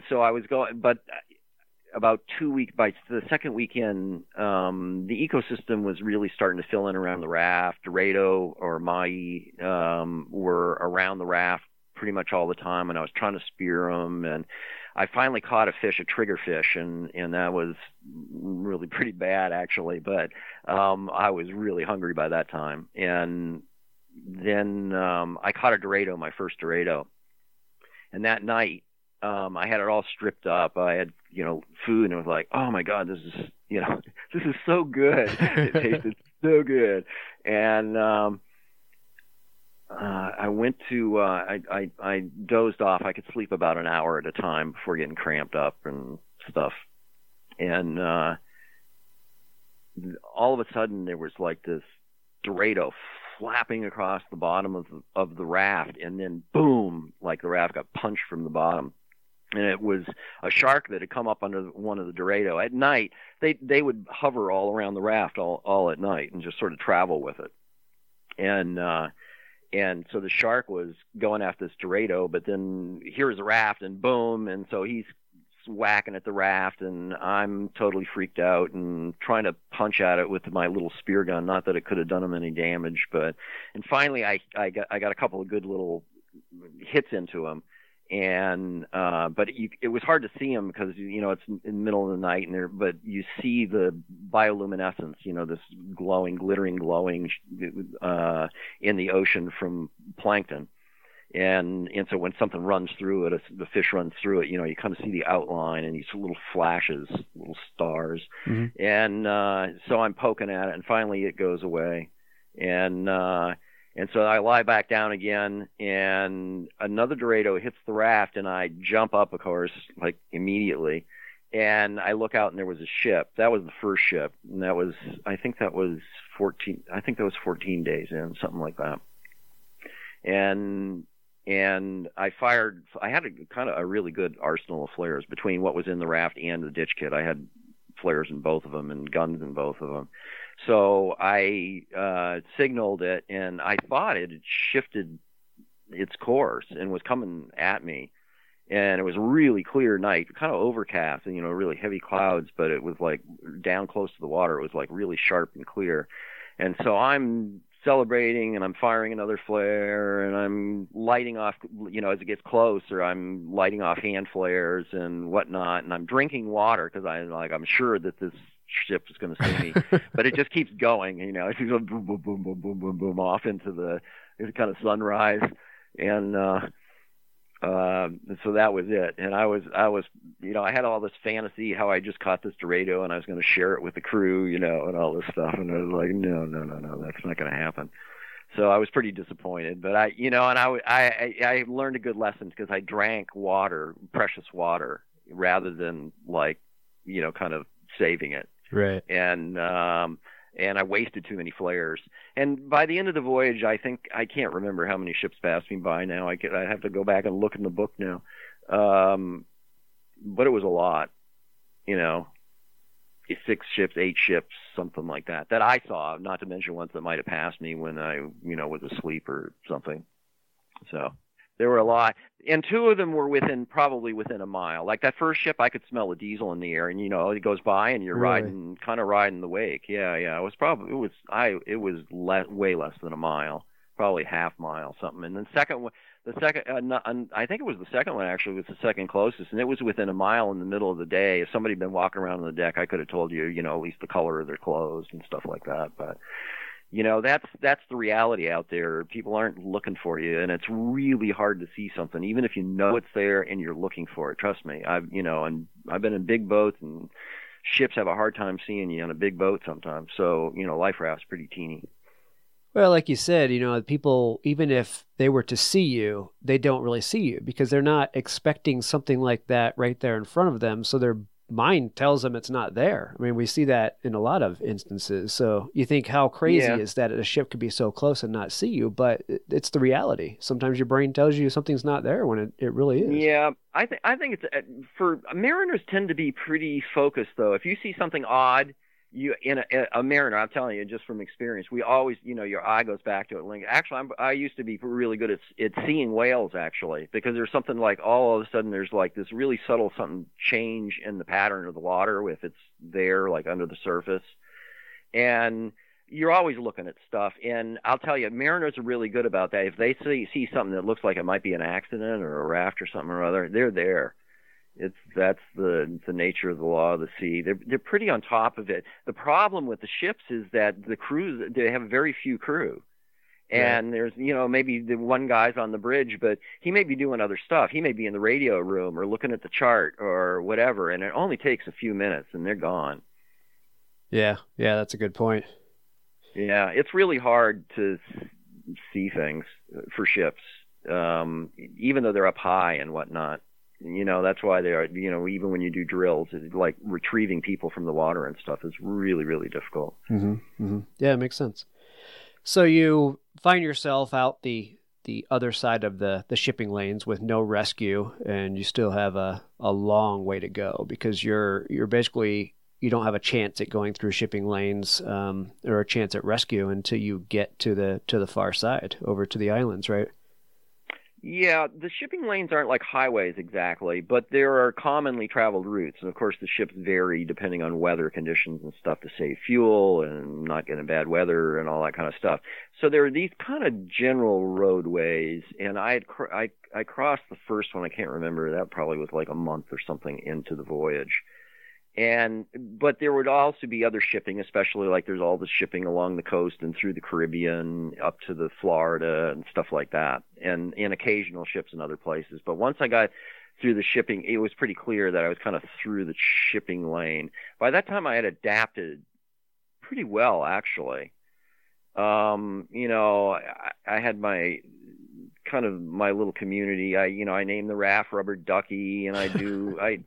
so I was going, but about two weeks by the second weekend, um, the ecosystem was really starting to fill in around the raft. Dorado or Mahi um, were around the raft pretty much all the time, and I was trying to spear them. And I finally caught a fish, a triggerfish, and and that was really [LAUGHS] pretty bad actually. But um, I was really hungry by that time, and then um, I caught a Dorado, my first Dorado, and that night um, I had it all stripped up. I had, you know, food and it was like, oh my God, this is, you know, [LAUGHS] this is so good. it [LAUGHS] tasted so good. And, um, uh, I went to, uh, I, I, I dozed off. I could sleep about an hour at a time before getting cramped up and stuff. And, uh, all of a sudden there was like this Dorado flapping across the bottom of the, of the raft and then boom, like the raft got punched from the bottom and it was a shark that had come up under one of the Dorado. At night, they they would hover all around the raft all all at night and just sort of travel with it. And uh and so the shark was going after this Dorado, but then here's the raft and boom, and so he's whacking at the raft and I'm totally freaked out and trying to punch at it with my little spear gun. Not that it could have done him any damage, but and finally I I got I got a couple of good little hits into him and uh but you, it was hard to see them because you know it's in the middle of the night and there but you see the bioluminescence you know this glowing glittering glowing uh in the ocean from plankton. And and so when something runs through it the fish runs through it you know you kind of see the outline and these little flashes little stars. Mm-hmm. and uh so i'm poking at it and finally it goes away. And uh and so I lie back down again, and another Dorado hits the raft, and I jump up, of course, like immediately. And I look out, and there was a ship. That was the first ship, and that was, I think that was 14. I think that was 14 days in, something like that. And and I fired. I had a kind of a really good arsenal of flares between what was in the raft and the ditch kit. I had flares in both of them and guns in both of them. So I uh, signaled it, and I thought it had shifted its course and was coming at me. And it was a really clear night, kind of overcast, and you know, really heavy clouds, but it was like down close to the water. It was like really sharp and clear. And so I'm celebrating and I'm firing another flare and I'm lighting off, you know, as it gets closer, I'm lighting off hand flares and whatnot. And I'm drinking water because I'm like, I'm sure that this ship is going to see me, [LAUGHS] but it just keeps going. You know, it keeps going boom, boom, boom, boom, boom, boom, boom off into the kind of sunrise, and uh, uh, so that was it. And I was, I was, you know, I had all this fantasy how I just caught this Dorado and I was going to share it with the crew, you know, and all this stuff. And I was like, no, no, no, no, that's not going to happen. So I was pretty disappointed, but I, you know, and I, I, I learned a good lesson because I drank water, precious water, rather than like, you know, kind of saving it. Right. And um and I wasted too many flares. And by the end of the voyage, I think I can't remember how many ships passed me by now. I could I have to go back and look in the book now. Um but it was a lot. You know, six ships, eight ships, something like that. That I saw, not to mention ones that might have passed me when I, you know, was asleep or something. So there were a lot, and two of them were within probably within a mile. Like that first ship, I could smell the diesel in the air, and you know it goes by, and you're really? riding, kind of riding the wake. Yeah, yeah. It was probably it was I it was le- way less than a mile, probably half mile something. And then second one, the second, uh, not, I think it was the second one actually was the second closest, and it was within a mile in the middle of the day. If somebody had been walking around on the deck, I could have told you, you know, at least the color of their clothes and stuff like that. But you know that's that's the reality out there. People aren't looking for you and it's really hard to see something even if you know it's there and you're looking for it. Trust me i've you know and i've been in big boats and ships have a hard time seeing you on a big boat sometimes. So you know life raft's pretty teeny. Well like you said you know people even if they were to see you they don't really see you because they're not expecting something like that right there in front of them. So they're mind tells them it's not there. I mean, we see that in a lot of instances. So you think how crazy yeah. is that a ship could be so close and not see you, but it's the reality. Sometimes your brain tells you something's not there when it, it really is. Yeah, I think I think it's uh, for mariners tend to be pretty focused though. If you see something odd, you in a, a mariner i'm telling you just from experience we always you know your eye goes back to it. Actually I'm, i used to be really good at, at seeing whales actually because there's something like all of a sudden there's like this really subtle something change in the pattern of the water if it's there like under the surface. And you're always looking at stuff. And i'll tell you mariners are really good about that. If they see see something that looks like it might be an accident or a raft or something or other they're there it's that's the the nature of the law of the sea. They're they're pretty on top of it. The problem with the ships is that the crews they have very few crew. And right. there's, you know, maybe the one guy's on the bridge, but he may be doing other stuff. He may be in the radio room or looking at the chart or whatever, and it only takes a few minutes and they're gone. Yeah, yeah, that's a good point. Yeah, it's really hard to see things for ships, um, even though they're up high and whatnot. You know, that's why they are, you know, even when you do drills, like retrieving people from the water and stuff is really, really difficult. Mm-hmm, mm-hmm. Yeah, it makes sense. So you find yourself out the the other side of the, the shipping lanes with no rescue and you still have a, a long way to go because you're you're basically you don't have a chance at going through shipping lanes um, or a chance at rescue until you get to the to the far side over to the islands right yeah, the shipping lanes aren't like highways exactly, but there are commonly traveled routes. And of course, the ships vary depending on weather conditions and stuff to save fuel and not get in bad weather and all that kind of stuff. So there are these kind of general roadways. And I had, I, I crossed the first one. I can't remember. That probably was like a month or something into the voyage and but there would also be other shipping especially like there's all the shipping along the coast and through the caribbean up to the florida and stuff like that. And and occasional ships in other places. But once i got through the shipping it was pretty clear that i was kind of through the shipping lane. By that time i had adapted pretty well actually. Um you know i, I had my kind of my little community. I you know i named the raft rubber ducky and i do [LAUGHS] i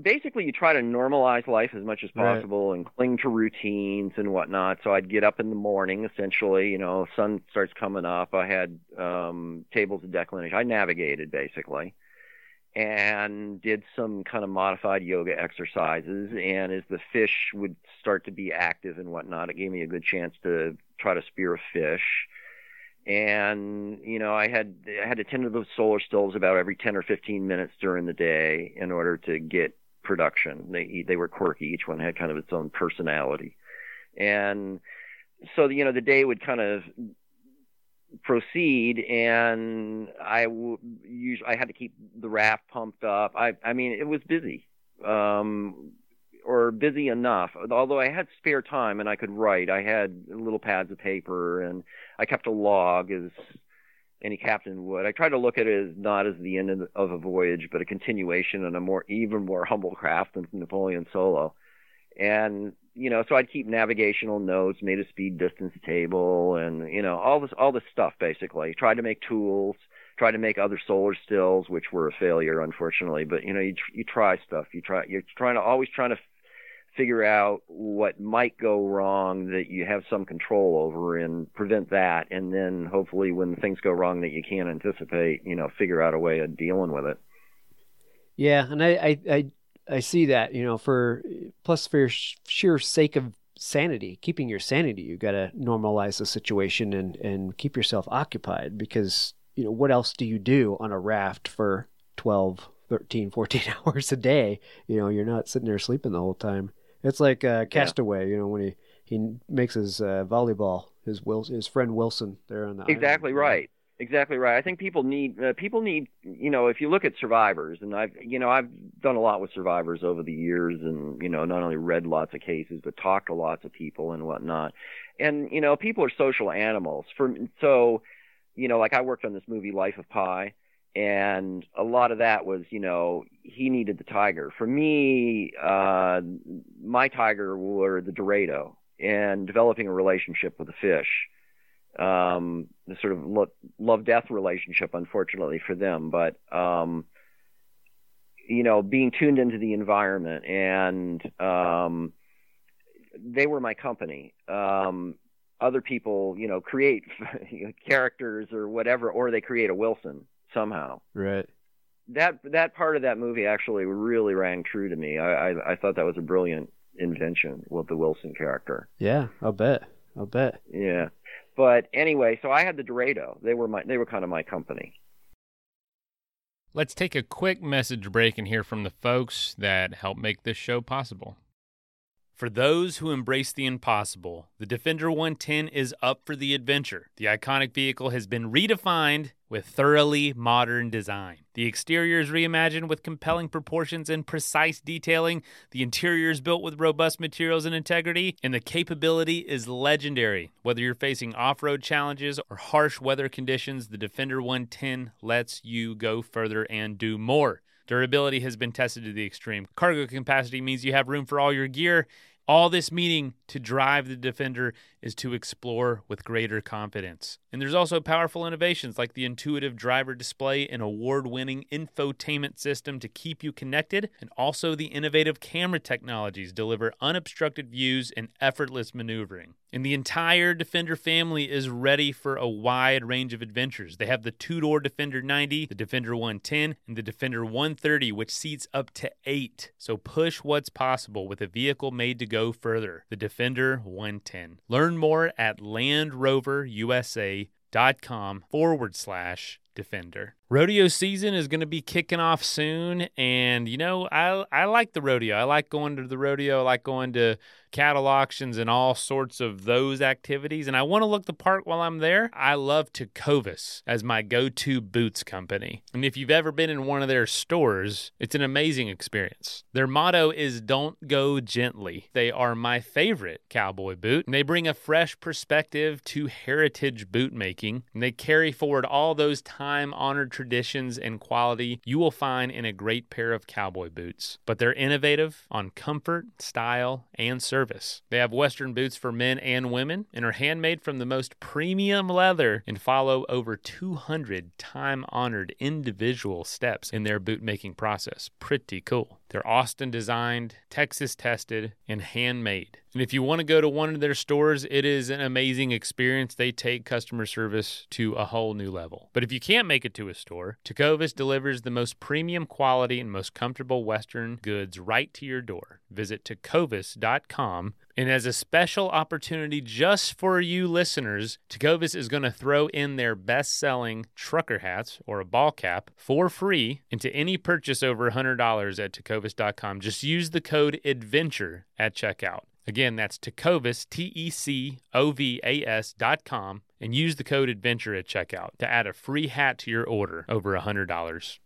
basically you try to normalize life as much as possible right. and cling to routines and whatnot. So I'd get up in the morning, essentially, you know, sun starts coming up. I had um, tables of declination. I navigated basically and did some kind of modified yoga exercises. And as the fish would start to be active and whatnot, it gave me a good chance to try to spear a fish and you know I had I had to tend to the solar stills about every 10 or 15 minutes during the day in order to get production. They they were quirky. Each one had kind of its own personality, and so you know the day would kind of proceed, and I would usually I had to keep the raft pumped up. I I mean it was busy. Um, or busy enough. Although I had spare time and I could write, I had little pads of paper and I kept a log as any captain would. I tried to look at it as not as the end of a voyage, but a continuation and a more even more humble craft than Napoleon Solo. And you know, so I'd keep navigational notes, made a speed distance table, and you know, all this all this stuff basically. Tried to make tools tried to make other solar stills, which were a failure, unfortunately. But you know, you you try stuff. You try. You're trying to always trying to figure out what might go wrong that you have some control over and prevent that and then hopefully when things go wrong that you can't anticipate you know figure out a way of dealing with it yeah and i i i, I see that you know for plus for sheer sake of sanity keeping your sanity you got to normalize the situation and and keep yourself occupied because you know, what else do you do on a raft for 12, 13, 14 [LAUGHS] hours a day? You know, you're not sitting there sleeping the whole time. It's like uh, Castaway, you know, when he, he makes his uh, volleyball, his Will, his friend Wilson there on the exactly island. right, exactly right. I think people need uh, people need you know if you look at survivors, and I've you know I've done a lot with survivors over the years, and you know not only read lots of cases but talked to lots of people and whatnot, and you know people are social animals. For so you know, like I worked on this movie Life of Pi, and a lot of that was, you know, he needed the tiger. For me, uh, my tiger were the Dorado, and developing a relationship with the fish. Um, the sort of lo- love death relationship, unfortunately for them, but um, you know, being tuned into the environment and um, they were my company. Um, other people, you know, create [LAUGHS] characters or whatever, or they create a Wilson somehow. Right. That that part of that movie actually really rang true to me. I I, I thought that was a brilliant invention with the Wilson character. Yeah, I'll bet. I'll bet. Yeah. But anyway, so I had the Dorado. They were my they were kind of my company. Let's take a quick message break and hear from the folks that help make this show possible. For those who embrace the impossible, the Defender 110 is up for the adventure. The iconic vehicle has been redefined with thoroughly modern design. The exterior is reimagined with compelling proportions and precise detailing. The interior is built with robust materials and integrity, and the capability is legendary. Whether you're facing off road challenges or harsh weather conditions, the Defender 110 lets you go further and do more. Durability has been tested to the extreme. Cargo capacity means you have room for all your gear. All this meaning to drive the Defender is to explore with greater confidence. And there's also powerful innovations like the intuitive driver display and award winning infotainment system to keep you connected, and also the innovative camera technologies deliver unobstructed views and effortless maneuvering. And the entire Defender family is ready for a wide range of adventures. They have the two door Defender 90, the Defender 110, and the Defender 130, which seats up to eight. So push what's possible with a vehicle made to go further. The Defender 110. Learn more at LandRoverUSA.com forward slash Defender. Rodeo season is going to be kicking off soon, and you know I I like the rodeo. I like going to the rodeo. I like going to cattle auctions and all sorts of those activities. And I want to look the part while I'm there. I love Tecovas as my go-to boots company. And if you've ever been in one of their stores, it's an amazing experience. Their motto is "Don't go gently." They are my favorite cowboy boot, and they bring a fresh perspective to heritage boot making. And they carry forward all those time-honored traditions and quality you will find in a great pair of cowboy boots. But they're innovative on comfort, style, and service. They have Western boots for men and women and are handmade from the most premium leather and follow over 200 time honored individual steps in their boot making process. Pretty cool. They're Austin designed, Texas tested, and handmade. And if you want to go to one of their stores, it is an amazing experience. They take customer service to a whole new level. But if you can't make it to a store, Tecovas delivers the most premium quality and most comfortable Western goods right to your door. Visit tecovas.com. And as a special opportunity just for you listeners, Tecovas is going to throw in their best selling trucker hats or a ball cap for free into any purchase over $100 at tecovas.com. Just use the code ADVENTURE at checkout. Again, that's Tecovas, T E C O V A S dot com, and use the code ADVENTURE at checkout to add a free hat to your order over $100.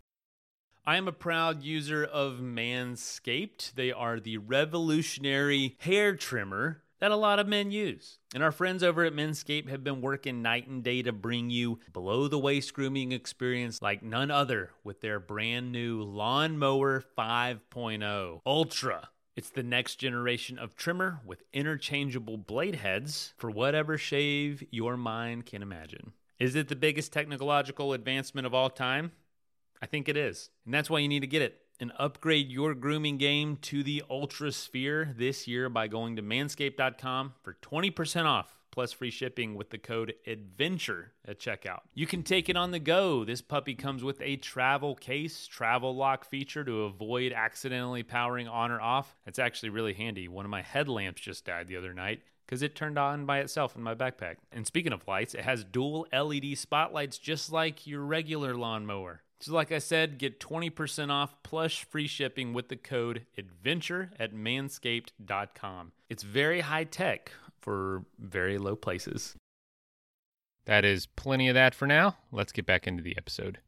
I am a proud user of Manscaped. They are the revolutionary hair trimmer that a lot of men use. And our friends over at Manscaped have been working night and day to bring you below the waist grooming experience like none other with their brand new Lawnmower 5.0 Ultra. It's the next generation of trimmer with interchangeable blade heads for whatever shave your mind can imagine. Is it the biggest technological advancement of all time? I think it is. And that's why you need to get it and upgrade your grooming game to the Ultra Sphere this year by going to manscaped.com for 20% off plus free shipping with the code ADVENTURE at checkout. You can take it on the go. This puppy comes with a travel case, travel lock feature to avoid accidentally powering on or off. It's actually really handy. One of my headlamps just died the other night because it turned on by itself in my backpack. And speaking of lights, it has dual LED spotlights just like your regular lawnmower. So, like I said, get 20% off plus free shipping with the code ADVENTURE at manscaped.com. It's very high tech for very low places. That is plenty of that for now. Let's get back into the episode.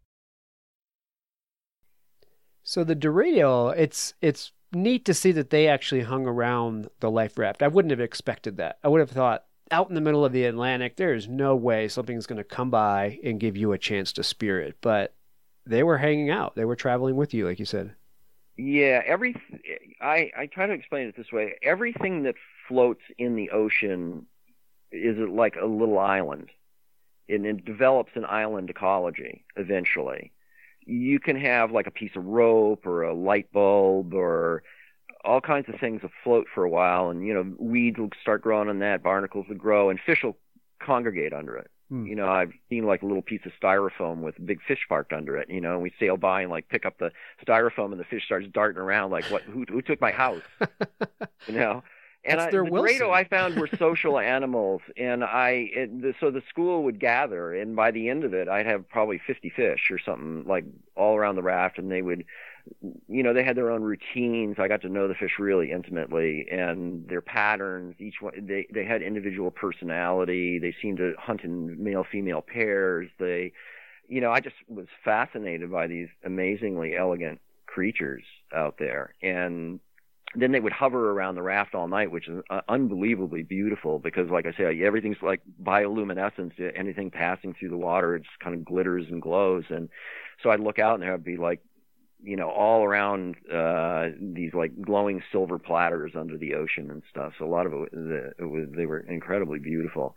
So the Dorado, it's it's neat to see that they actually hung around the life raft. I wouldn't have expected that. I would have thought out in the middle of the Atlantic, there is no way something's going to come by and give you a chance to spear it. But they were hanging out. They were traveling with you, like you said. Yeah, every I I try to explain it this way. Everything that floats in the ocean is like a little island, and it develops an island ecology eventually. You can have like a piece of rope or a light bulb or all kinds of things afloat for a while, and you know weeds will start growing on that, barnacles will grow, and fish will congregate under it. Hmm. You know, I've seen like a little piece of styrofoam with a big fish parked under it. You know, and we sail by and like pick up the styrofoam, and the fish starts darting around like, "What? Who, who took my house?" [LAUGHS] you know. And That's I, their the Wilson. Dorado I found were [LAUGHS] social animals, and I it, the, so the school would gather, and by the end of it, I'd have probably 50 fish or something like all around the raft, and they would, you know, they had their own routines. I got to know the fish really intimately, and their patterns. Each one, they they had individual personality. They seemed to hunt in male female pairs. They, you know, I just was fascinated by these amazingly elegant creatures out there, and then they would hover around the raft all night, which is uh, unbelievably beautiful because, like I say, everything's like bioluminescence. Anything passing through the water, it just kind of glitters and glows. And so I'd look out and there would be like, you know, all around uh, these like glowing silver platters under the ocean and stuff. So a lot of it, it was they were incredibly beautiful.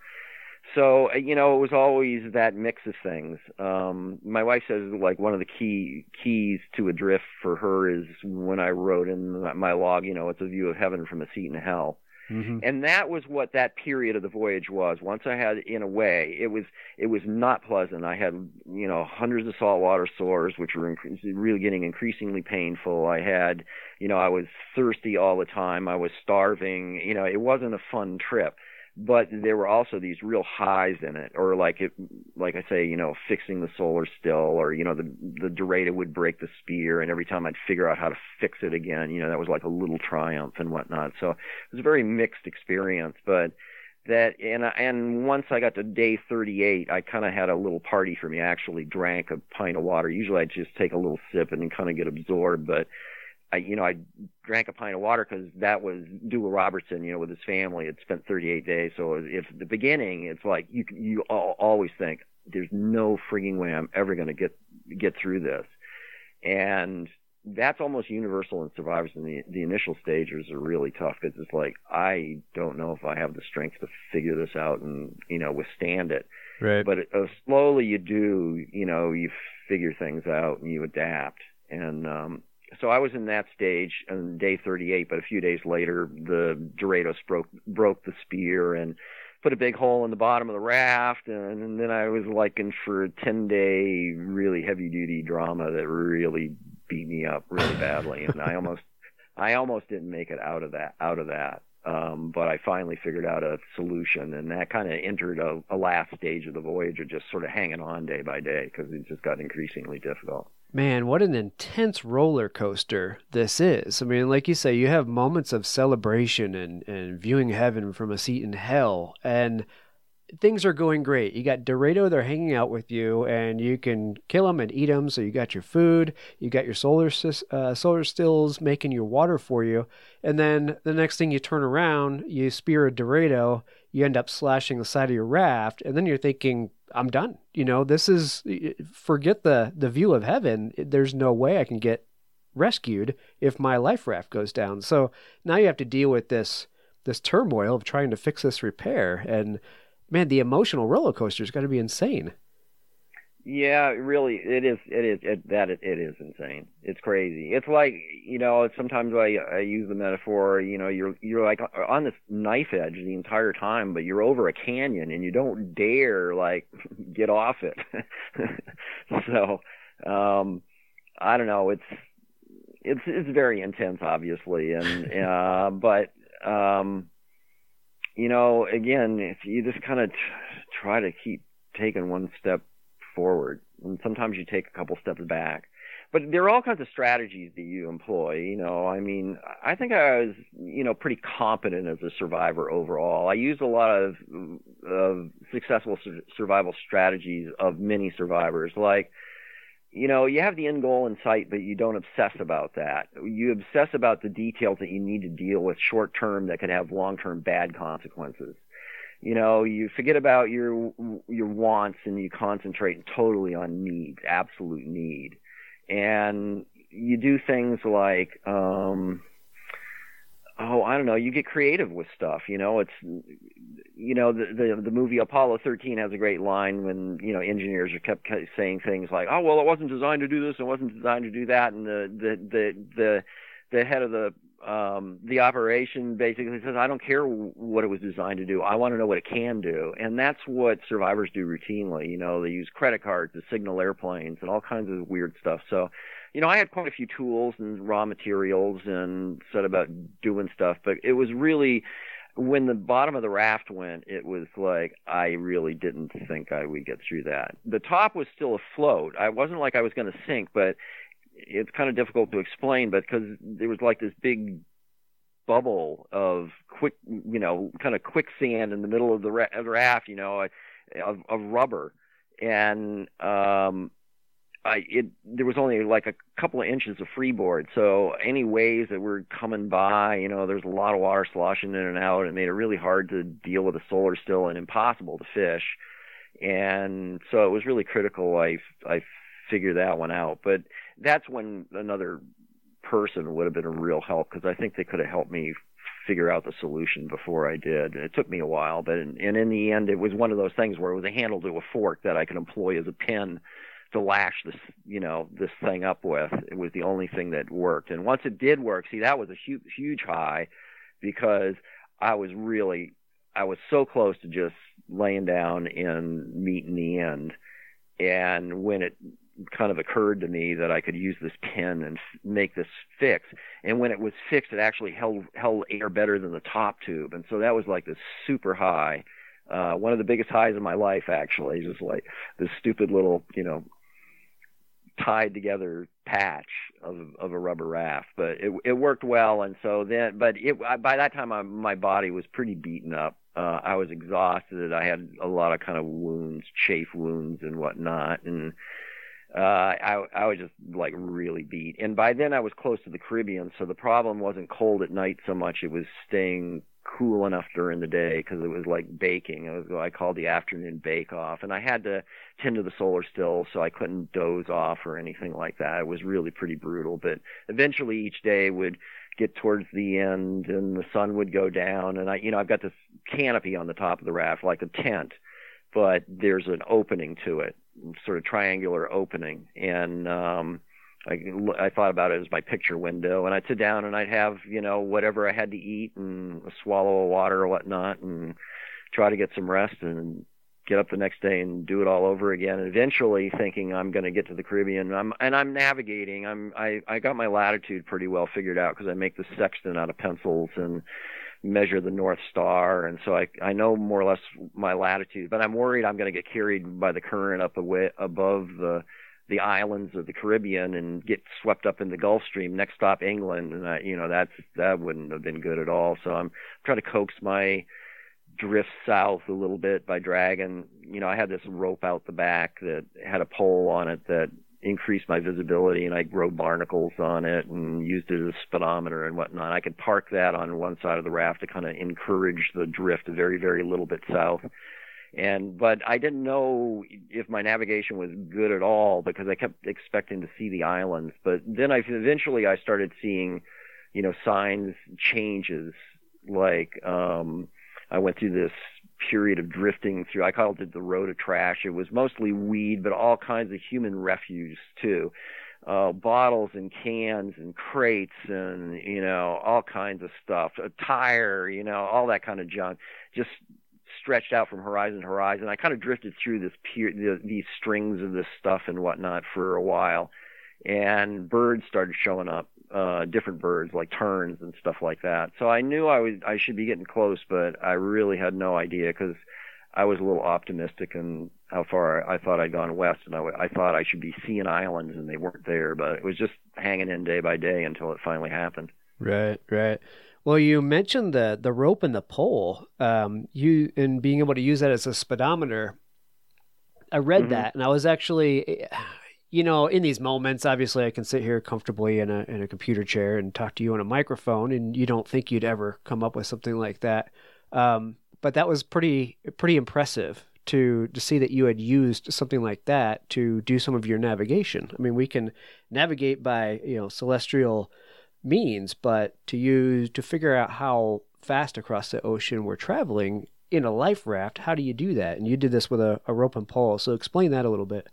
So uh, you know it was always that mix of things. Um my wife says like one of the key keys to adrift for her is when i wrote in my log you know it's a view of heaven from a seat in hell Mhm. and that was what that period of the voyage was. Once i had in a way it was it was not pleasant. I had you know hundreds of saltwater sores which were incre- really getting increasingly painful. I had you know i was thirsty all the time. I was starving. You know it wasn't a fun trip but there were also these real highs in it or like it like i say you know fixing the solar still or you know the the dorado would break the spear and every time i'd figure out how to fix it again you know that was like a little triumph and whatnot. So it was a very mixed experience but that and I- and once i got to day 38 i kind of had a little party for me. I actually drank a pint of water. Usually i'd just take a little sip and kind of get absorbed but I, you know, I drank a pint of water because that was Dougal Robertson, you know, with his family. It spent 38 days, so if the beginning, it's like you you always think there's no frigging way I'm ever going to get get through this, and that's almost universal in survivors. In the the initial stages are really tough because it's like I don't know if I have the strength to figure this out and you know withstand it Right. but uh, slowly you do you know you figure things out and you adapt and um so I was in that stage on day 38 but a few days later the Dorados broke broke the spear and put a big hole in the bottom of the raft. And, and then I was like in for a 10 day really heavy duty drama that really beat me up really badly. [LAUGHS] And I almost I almost didn't make it out of that out of that. Um, but I finally figured out a solution, and that kind of entered a, a last stage of the voyage of just sort of hanging on day by day because it just got increasingly difficult. Man, what an intense roller coaster this is. I mean, like you say, you have moments of celebration and, and viewing heaven from a seat in hell, and things are going great. You got Dorado, they're hanging out with you, and you can kill them and eat them. So you got your food, you got your solar uh, solar stills making your water for you, and then the next thing you turn around, you spear a Dorado, you end up slashing the side of your raft, and then you're thinking, I'm done. You know, this is forget the the view of heaven. There's no way I can get rescued if my life raft goes down. So now you have to deal with this this turmoil of trying to fix this repair and man, the emotional roller coaster's got to be insane. Yeah, really, it is. It is it, that. It, it is insane. It's crazy. It's like you know. Sometimes I I use the metaphor. You know, you're you're like on this knife edge the entire time, but you're over a canyon and you don't dare like [LAUGHS] get off it. [LAUGHS] so, um, I don't know. It's it's it's very intense, obviously, and [LAUGHS] uh, but um, you know, again, if you just kind of t- try to keep taking one step forward, and sometimes you take a couple steps back. But there are all kinds of strategies that you employ. You know, I mean, I think I was, you know, pretty competent as a survivor overall. I used a lot of, of successful sur- survival strategies of many survivors, like you know, you have the end goal in sight, but you don't obsess about that. You obsess about the details that you need to deal with short term that could have long term bad consequences. You know, you forget about your your wants and you concentrate totally on needs, absolute need. And you do things like um oh, I don't know, you get creative with stuff, you know, it's you know, the, the the movie Apollo 13 has a great line when you know engineers are kept saying things like, "Oh, well, it wasn't designed to do this, it wasn't designed to do that," and the the the the the head of the um, the operation basically says, I don't care what it was designed to do. I want to know what it can do. And that's what survivors do routinely. You know, they use credit cards to signal airplanes and all kinds of weird stuff. So, you know, I had quite a few tools and raw materials and set about doing stuff, but it was really, when the bottom of the raft went, it was like I really didn't think I would get through that. The top was still afloat. I wasn't like I was going to sink, but it's kind of difficult to explain, but because there was like this big bubble of quick, you know, kind of quicksand in the middle of the raft, you know, of, of rubber, and um, I it there was only like a couple of inches of freeboard, so any waves that were coming by, you know, there's a lot of water sloshing in and out. and It made it really hard to deal with the solar still and impossible to fish, and so it was really critical. I I figured that one out, but that's when another person would have been a real help because I think they could have helped me figure out the solution before I did. It took me a while, but in, and in the end, it was one of those things where it was a handle to a fork that I could employ as a pin to lash this, you know, this thing up with. It was the only thing that worked. And once it did work, see, that was a huge, huge high because I was really, I was so close to just laying down and meeting the end. And when it kind of occurred to me that I could use this pin and f- make this fix. And when it was fixed, it actually held held air better than the top tube, and so that was like this super high. Uh, one of the biggest highs of my life, actually, just like this stupid little, you know, tied together patch of of a rubber raft. But it it worked well, and so then, but it by that time I, my body was pretty beaten up. Uh, I was exhausted. I had a lot of kind of wounds, chafe wounds and whatnot, and uh, I, I was just like really beat. And by then I was close to the Caribbean, so the problem wasn't cold at night so much. It was staying cool enough during the day because it was like baking. It was I called the afternoon bake off. And I had to tend to the solar still, so I couldn't doze off or anything like that. It was really pretty brutal. But eventually each day would get towards the end and the sun would go down. And I, you know, I've got this canopy on the top of the raft, like a tent, but there's an opening to it sort of triangular opening, and um, I, I thought about it as my picture window. And I'd sit down and I'd have you know whatever I had to eat and a swallow of water or whatnot, and try to get some rest and get up the next day and do it all over again. And eventually, thinking I'm going to get to the Caribbean, I'm and I'm navigating. I'm I I got my latitude pretty well figured out because I make the sextant out of pencils and measure the North Star, and so I I know more or less my latitude. But I'm worried I'm going to get carried by the current up away, above the the islands of the Caribbean and get swept up in the Gulf Stream. Next stop England, and I, you know that's that wouldn't have been good at all. So I'm trying to coax my drift south a little bit by dragging. You know, I had this rope out the back that had a pole on it that increased my visibility and I grow barnacles on it and used it as a speedometer and whatnot. I could park that on one side of the raft to kind of encourage the drift a very, very little bit south. And, but I didn't know if my navigation was good at all because I kept expecting to see the islands. But then I eventually I started seeing, you know, signs, changes like, um, I went through this period of drifting through. I called it the road of trash. It was mostly weed, but all kinds of human refuse too. Uh, bottles and cans and crates and you know all kinds of stuff. A tire, you know, all that kind of junk, just stretched out from horizon to horizon. I kind of drifted through this pier, the, these strings of this stuff and whatnot for a while, and birds started showing up uh, different birds like terns and stuff like that. So I knew I was I should be getting close, but I really had no idea because I was a little optimistic in how far I thought I'd gone west, and I, I thought I should be seeing islands, and they weren't there. But it was just hanging in day by day until it finally happened. Right, right. Well, you mentioned the the rope and the pole. Um, you and being able to use that as a speedometer. I read mm-hmm. that, and I was actually you know, in these moments, obviously, I can sit here comfortably in a in a computer chair and talk to you on a microphone, and you don't think you'd ever come up with something like that. Um, but that was pretty pretty impressive to to see that you had used something like that to do some of your navigation. I mean, we can navigate by you know celestial means, but to use to figure out how fast across the ocean we're traveling in a life raft, how do you do that? And you did this with a, a rope and pole. So explain that a little bit.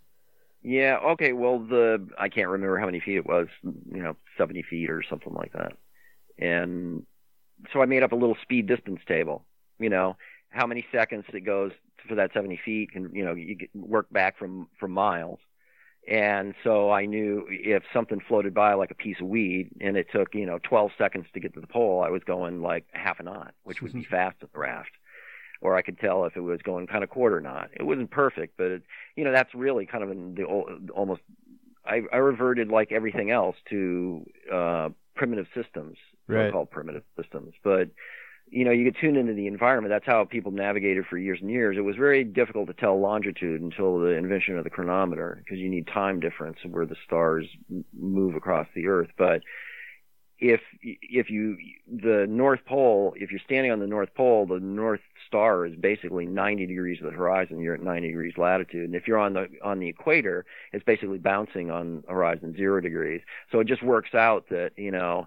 Yeah. Okay. Well, the I can't remember how many feet it was. You know, seventy feet or something like that. and so I made up a little speed distance table. You know, how many seconds it goes for that 70 feet, and you know, you work back from from miles. And so I knew if something floated by like a piece of weed and it took, you know, 12 seconds to get to the pole, I was going like half a knot, which would be [LAUGHS] fast at the raft. Or I could tell if it was going kind of quarter knot. It wasn't perfect, but it, you know, that's really kind of in the almost. I, I reverted like everything else to uh, primitive systems, right. called primitive systems. But you know, you get tuned into the environment. That's how people navigated for years and years. It was very difficult to tell longitude until the invention of the chronometer because you need time difference where the stars move across the Earth. But if if you the North Pole, if you're standing on the North Pole, the North Star is basically 90 degrees of the horizon. You're at 90 degrees latitude, and if you're on the on the equator, it's basically bouncing on horizon zero degrees. So it just works out that you know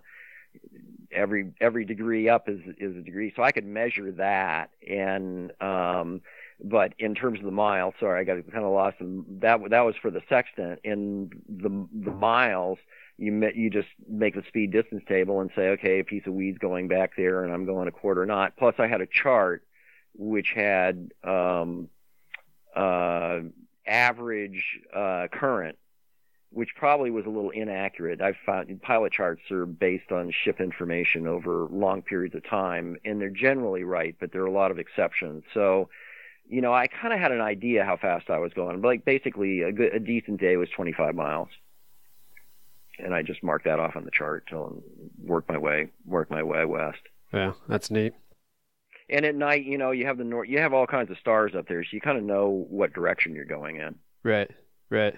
every every degree up is is a degree. So I could measure that and um but in terms of the mile, sorry, I got kind of lost. In, that that was for the sextant. In the the miles, you met, you just make the speed distance table and say, okay, a piece of weed's going back there, and I'm going a quarter knot. Plus, I had a chart which had um, uh, average uh, current which probably was a little inaccurate. I've found pilot charts are based on ship information over long periods of time, and they're generally right, but there are a lot of exceptions. So, you know, I kind of had an idea how fast I was going. But like basically, a, good, a decent day was 25 miles, and I just marked that off on the chart till work my way work my way west. Yeah, that's neat. And at night, you know, you have the north, you have all kinds of stars up there, so you kind of know what direction you're going in. Right, right.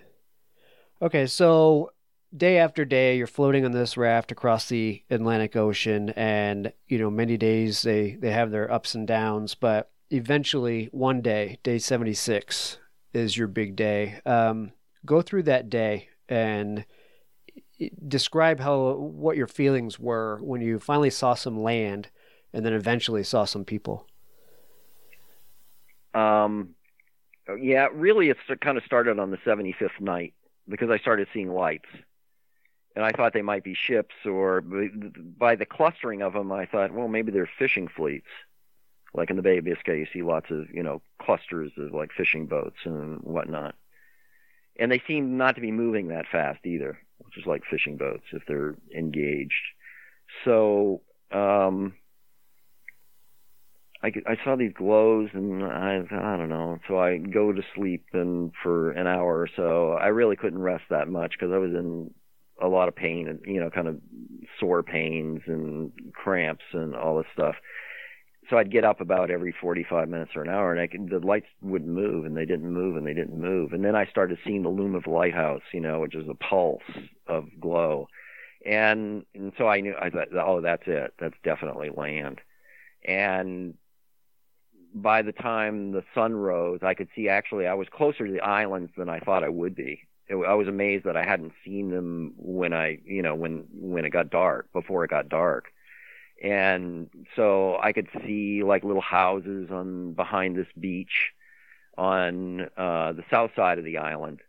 Okay, so day after day you're floating on this raft across the Atlantic Ocean and you know many days they they have their ups and downs but eventually one day day 76 is your big day um, go through that day and describe how what your feelings were when you finally saw some land and then eventually saw some people um yeah really it's kind of started on the 75th night because I started seeing lights. And I thought they might be ships, or by the clustering of them, I thought, well, maybe they're fishing fleets. Like in the Bay of Biscay, you see lots of, you know, clusters of like fishing boats and whatnot. And they seem not to be moving that fast either, which is like fishing boats if they're engaged. So, um, I, I saw these glows and I I don't know. So I go to sleep and for an hour or so. I really couldn't rest that much because I was in a lot of pain and you know kind of sore pains and cramps and all this stuff. So I'd get up about every 45 minutes or an hour, and I could, the lights wouldn't move, and they didn't move, and they didn't move, and then I started seeing the loom of lighthouse, you know, which is a pulse of glow, and and so I knew I thought, oh, that's it, that's definitely land, and by the time the sun rose, I could see actually I was closer to the islands than I thought I would be. It, I was amazed that I hadn't seen them when I, you know, when when it got dark, before it got dark. And so I could see like little houses on behind this beach on uh the south side of the island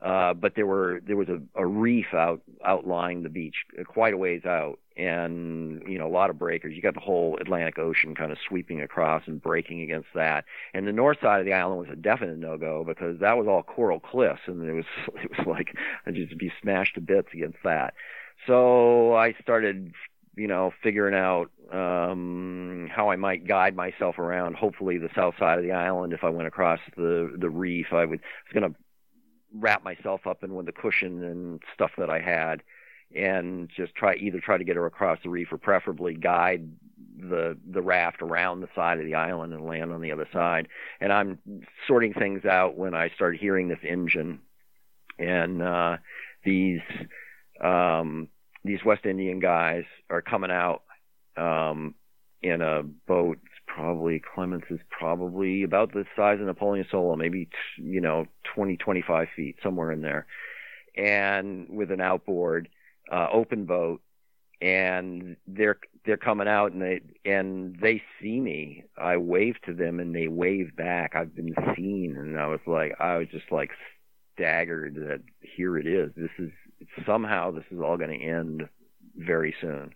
uh, but there were there was a, a reef out outlying the beach uh, quite a ways out, and you know a lot of breakers. You got the whole Atlantic Ocean kind of sweeping across and breaking against that. And the north side of the island was a definite no go because that was all coral cliffs, and it was [LAUGHS] it was like I'd just be smashed to bits against that. So I started you know, figuring out um, how I might guide myself around. Hopefully, the south side of the island. If I went across the the reef, I would I was going to wrap myself up in with the cushion and stuff that I had and just try either try to get her across the reef or preferably guide the the raft around the side of the island and land on the other side. And I'm sorting things out when I start hearing this engine and uh these um these West Indian guys are coming out um in a boat probably Clements is probably about the size of Napoleon Solo, maybe you know 20, 25 feet somewhere in there, and with an outboard, uh, open boat, and they're they're coming out and they and they see me. I wave to them and they wave back. I've been seen, and I was like, I was just like staggered that here it is. This is somehow this is all going to end very soon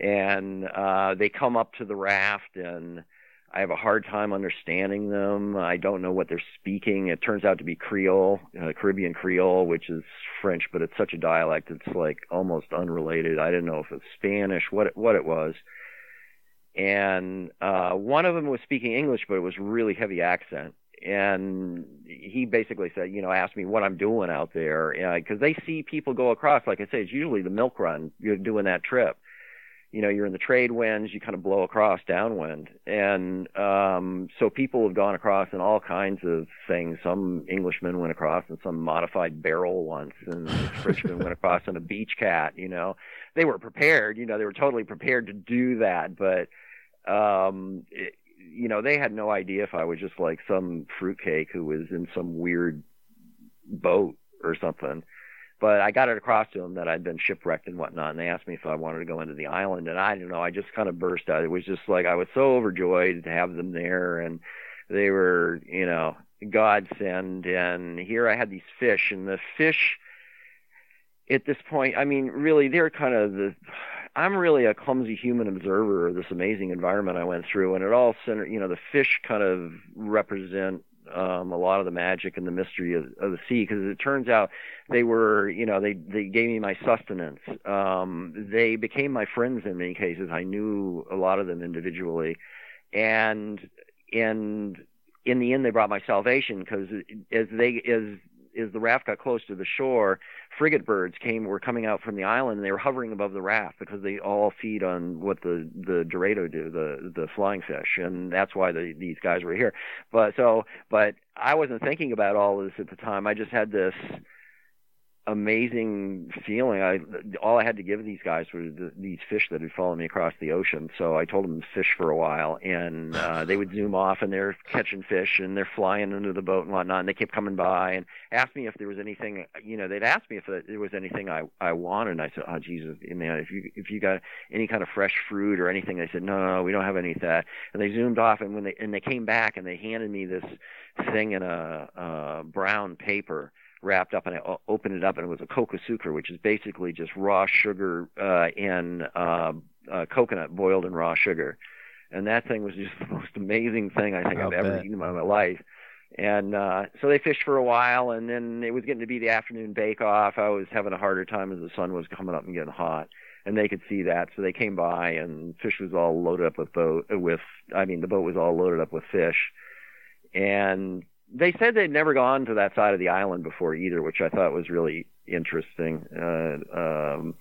and uh, they come up to the raft and. I have a hard time understanding them. I don't know what they're speaking. It turns out to be Creole, uh, Caribbean Creole, which is French, but it's such a dialect. It's like almost unrelated. I didn't know if it's Spanish, what it, what it was. And uh, one of them was speaking English, but it was really heavy accent. And he basically said, you know, asked me what I'm doing out there, because they see people go across. Like I say, it's usually the milk run. You're doing that trip you know, you're in the trade winds, you kind of blow across downwind. And um, so people have gone across in all kinds of things. Some Englishmen went across in some modified barrel once, and [LAUGHS] Frenchmen went across in a beach cat, you know. They were prepared, you know, they were totally prepared to do that, but um it, you know, they had no idea if I was just like some fruitcake who was in some weird boat or something but I got it across to them that I'd been shipwrecked and whatnot, and they asked me if I wanted to go into the island, and I don't know, I just kind of burst out. It was just like I was so overjoyed to have them there, and they were, you know, godsend. And here I had these fish, and the fish at this point, I mean, really, they're kind of the. I'm really a clumsy human observer of this amazing environment I went through, and it all center, you know, the fish kind of represent um, a lot of the magic and the mystery of, of the sea because it turns out they were, you know, they they gave me my sustenance. Um, they became my friends in many cases. I knew a lot of them individually, and and in the end they brought my salvation because as they as as the raft got close to the shore, frigate birds came were coming out from the island and they were hovering above the raft because they all feed on what the the dorado do, the the flying fish, and that's why the, these guys were here. But so, but I wasn't thinking about all this at the time. I just had this amazing feeling. I all I had to give these guys were the, these fish that had followed me across the ocean. So I told them to fish for a while, and uh, they would zoom off, and they're catching fish, and they're flying into the boat and whatnot. And they kept coming by and asked me if there was anything. You know, they'd ask me if there was anything I I wanted. And I said, Oh Jesus, man, if you if you got any kind of fresh fruit or anything, they said, No, no, we don't have any of that. And they zoomed off, and when they and they came back, and they handed me this thing in a, a brown paper wrapped up, and I opened it up, and it was a sucre, which is basically just raw sugar uh, and uh, uh, coconut boiled in raw sugar. And that thing was just [LAUGHS] the most amazing thing I think I've bet. ever eaten in my life. And uh, so they fished for a while, and then it was getting to be the afternoon bake off. I was having a harder time as the sun was coming up and getting hot and they could see that, so they came by, and fish was all loaded up with boat with. I mean, the boat was all loaded up with fish, and they said they'd never gone to that side of the island before either, which I thought was really interesting. Uh, um,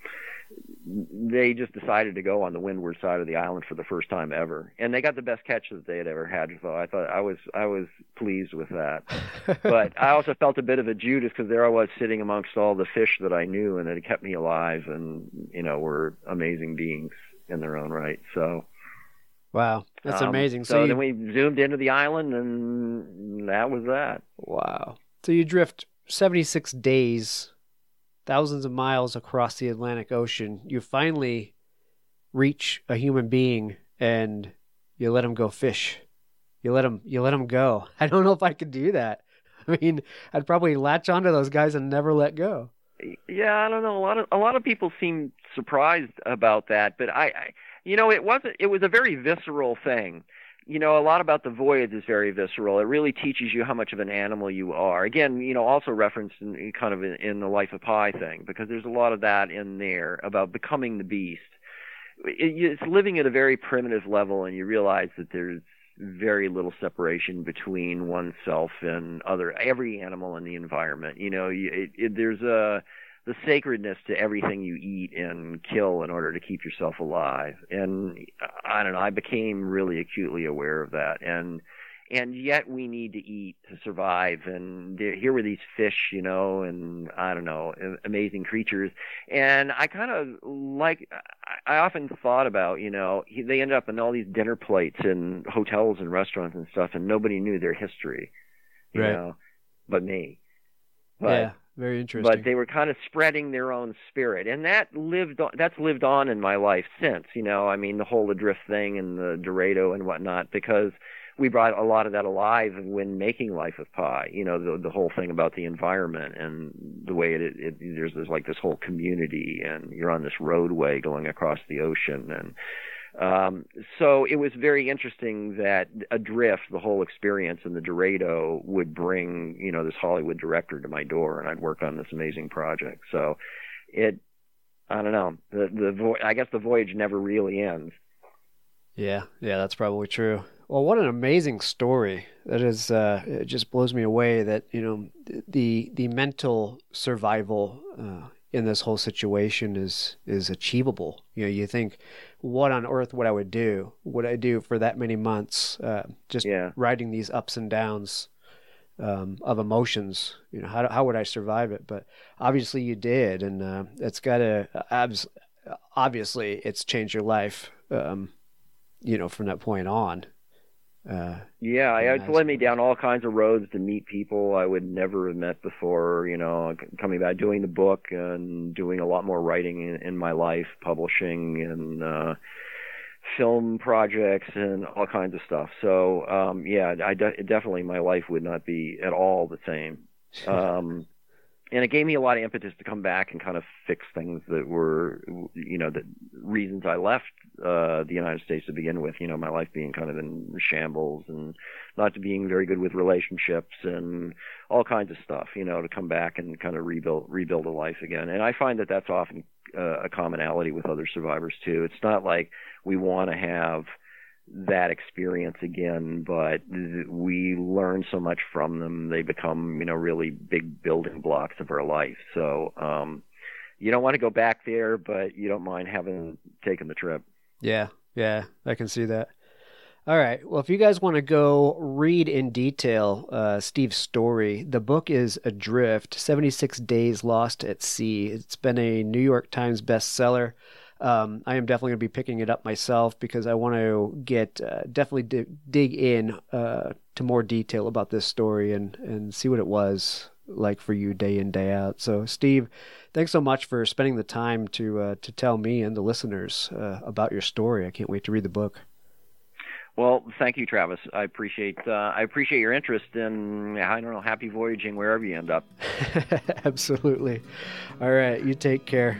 they just decided to go on the windward side of the island for the first time ever, and they got the best catch that they had ever had. So I thought I was I was pleased with that. [LAUGHS] but I also felt a bit of a Judas because there I was sitting amongst all the fish that I knew, and it kept me alive, and you know were amazing beings in their own right. So Wow, that's um, amazing. So, so you... then we zoomed into the island, and that was that. Wow. So you drift 76 days, thousands of miles across the Atlantic Ocean. You finally reach a human being, and you let him go fish. You let him. You let him go. [LAUGHS] I don't know if I could do that. I mean, I'd probably latch onto those guys and never let go. Yeah, I don't know. A lot of a lot of people seem surprised about that, but I, I you know, it wasn't. It was a very visceral thing. You know, a lot about the voyage is very visceral. It really teaches you how much of an animal you are. Again, you know, also referenced in kind of in, in the Life of Pi thing because there's a lot of that in there about becoming the beast. It, it's living at a very primitive level, and you realize that there's very little separation between oneself and other every animal in the environment. You know, it, it, there's a the sacredness to everything you eat and kill in order to keep yourself alive. And uh, I don't know, I became really acutely aware of that. And and yet we need to eat to survive. And here were these fish, you know, and I don't know, amazing creatures. And I kind of like, I often thought about, you know, they end up in all these dinner plates in hotels and restaurants and stuff, and nobody knew their history, you right. know, but me. But, yeah. Very interesting. But they were kind of spreading their own spirit, and that lived on, that's lived on in my life since. You know, I mean, the whole adrift thing and the Dorado and whatnot, because we brought a lot of that alive when making Life of Pi. You know, the the whole thing about the environment and the way it, it there's there's like this whole community, and you're on this roadway going across the ocean, and um, so it was very interesting that Adrift, the whole experience in the Dorado, would bring you know this Hollywood director to my door, and I'd work on this amazing project. So it, I don't know, the the vo- I guess the voyage never really ends. Yeah, yeah, that's probably true. Well, what an amazing story! That is, uh, it just blows me away that you know the the mental survival uh, in this whole situation is is achievable. You know, you think, what on earth would I would do? Would I do for that many months? Uh, just Yeah. riding these ups and downs um, of emotions. You know, how how would I survive it? But obviously, you did, and uh, it's got to obviously it's changed your life. Um, you know, from that point on. Uh, Yeah, I, led me down all kinds of roads to meet people I would never have met before. You know, coming back, doing the book and doing a lot more writing in, in my life, publishing and uh, film projects and all kinds of stuff. So, um, yeah, I de- definitely my life would not be at all the same. [LAUGHS] Um, and it gave me a lot of impetus to come back and kind of fix things that were, you know, the reasons I left uh, the United States to begin with. You know, my life being kind of in shambles and not being very good with relationships and all kinds of stuff. You know, to come back and kind of rebuild rebuild a life again. And I find that that's often uh, a commonality with other survivors too. It's not like we want to have that experience again, but we learn so much from them. They become, you know, really big building blocks of our life. So, um, you don't want to go back there, but you don't mind having taken the trip. yeah, yeah, I can see that. All right. Well, if you guys want to go read in detail uh, Steve's story, the book is Adrift 76 Days Lost at Sea. It's been a New York Times bestseller. Um, I am definitely going to be picking it up myself because I want to get uh, definitely dig, dig in uh, to more detail about this story and, and see what it was like for you day in day out. So, Steve, thanks so much for spending the time to uh, to tell me and the listeners uh, about your story. I can't wait to read the book. Well, thank you, Travis. I appreciate uh, I appreciate your interest in I don't know happy voyaging wherever you end up. [LAUGHS] Absolutely. All right, you take care.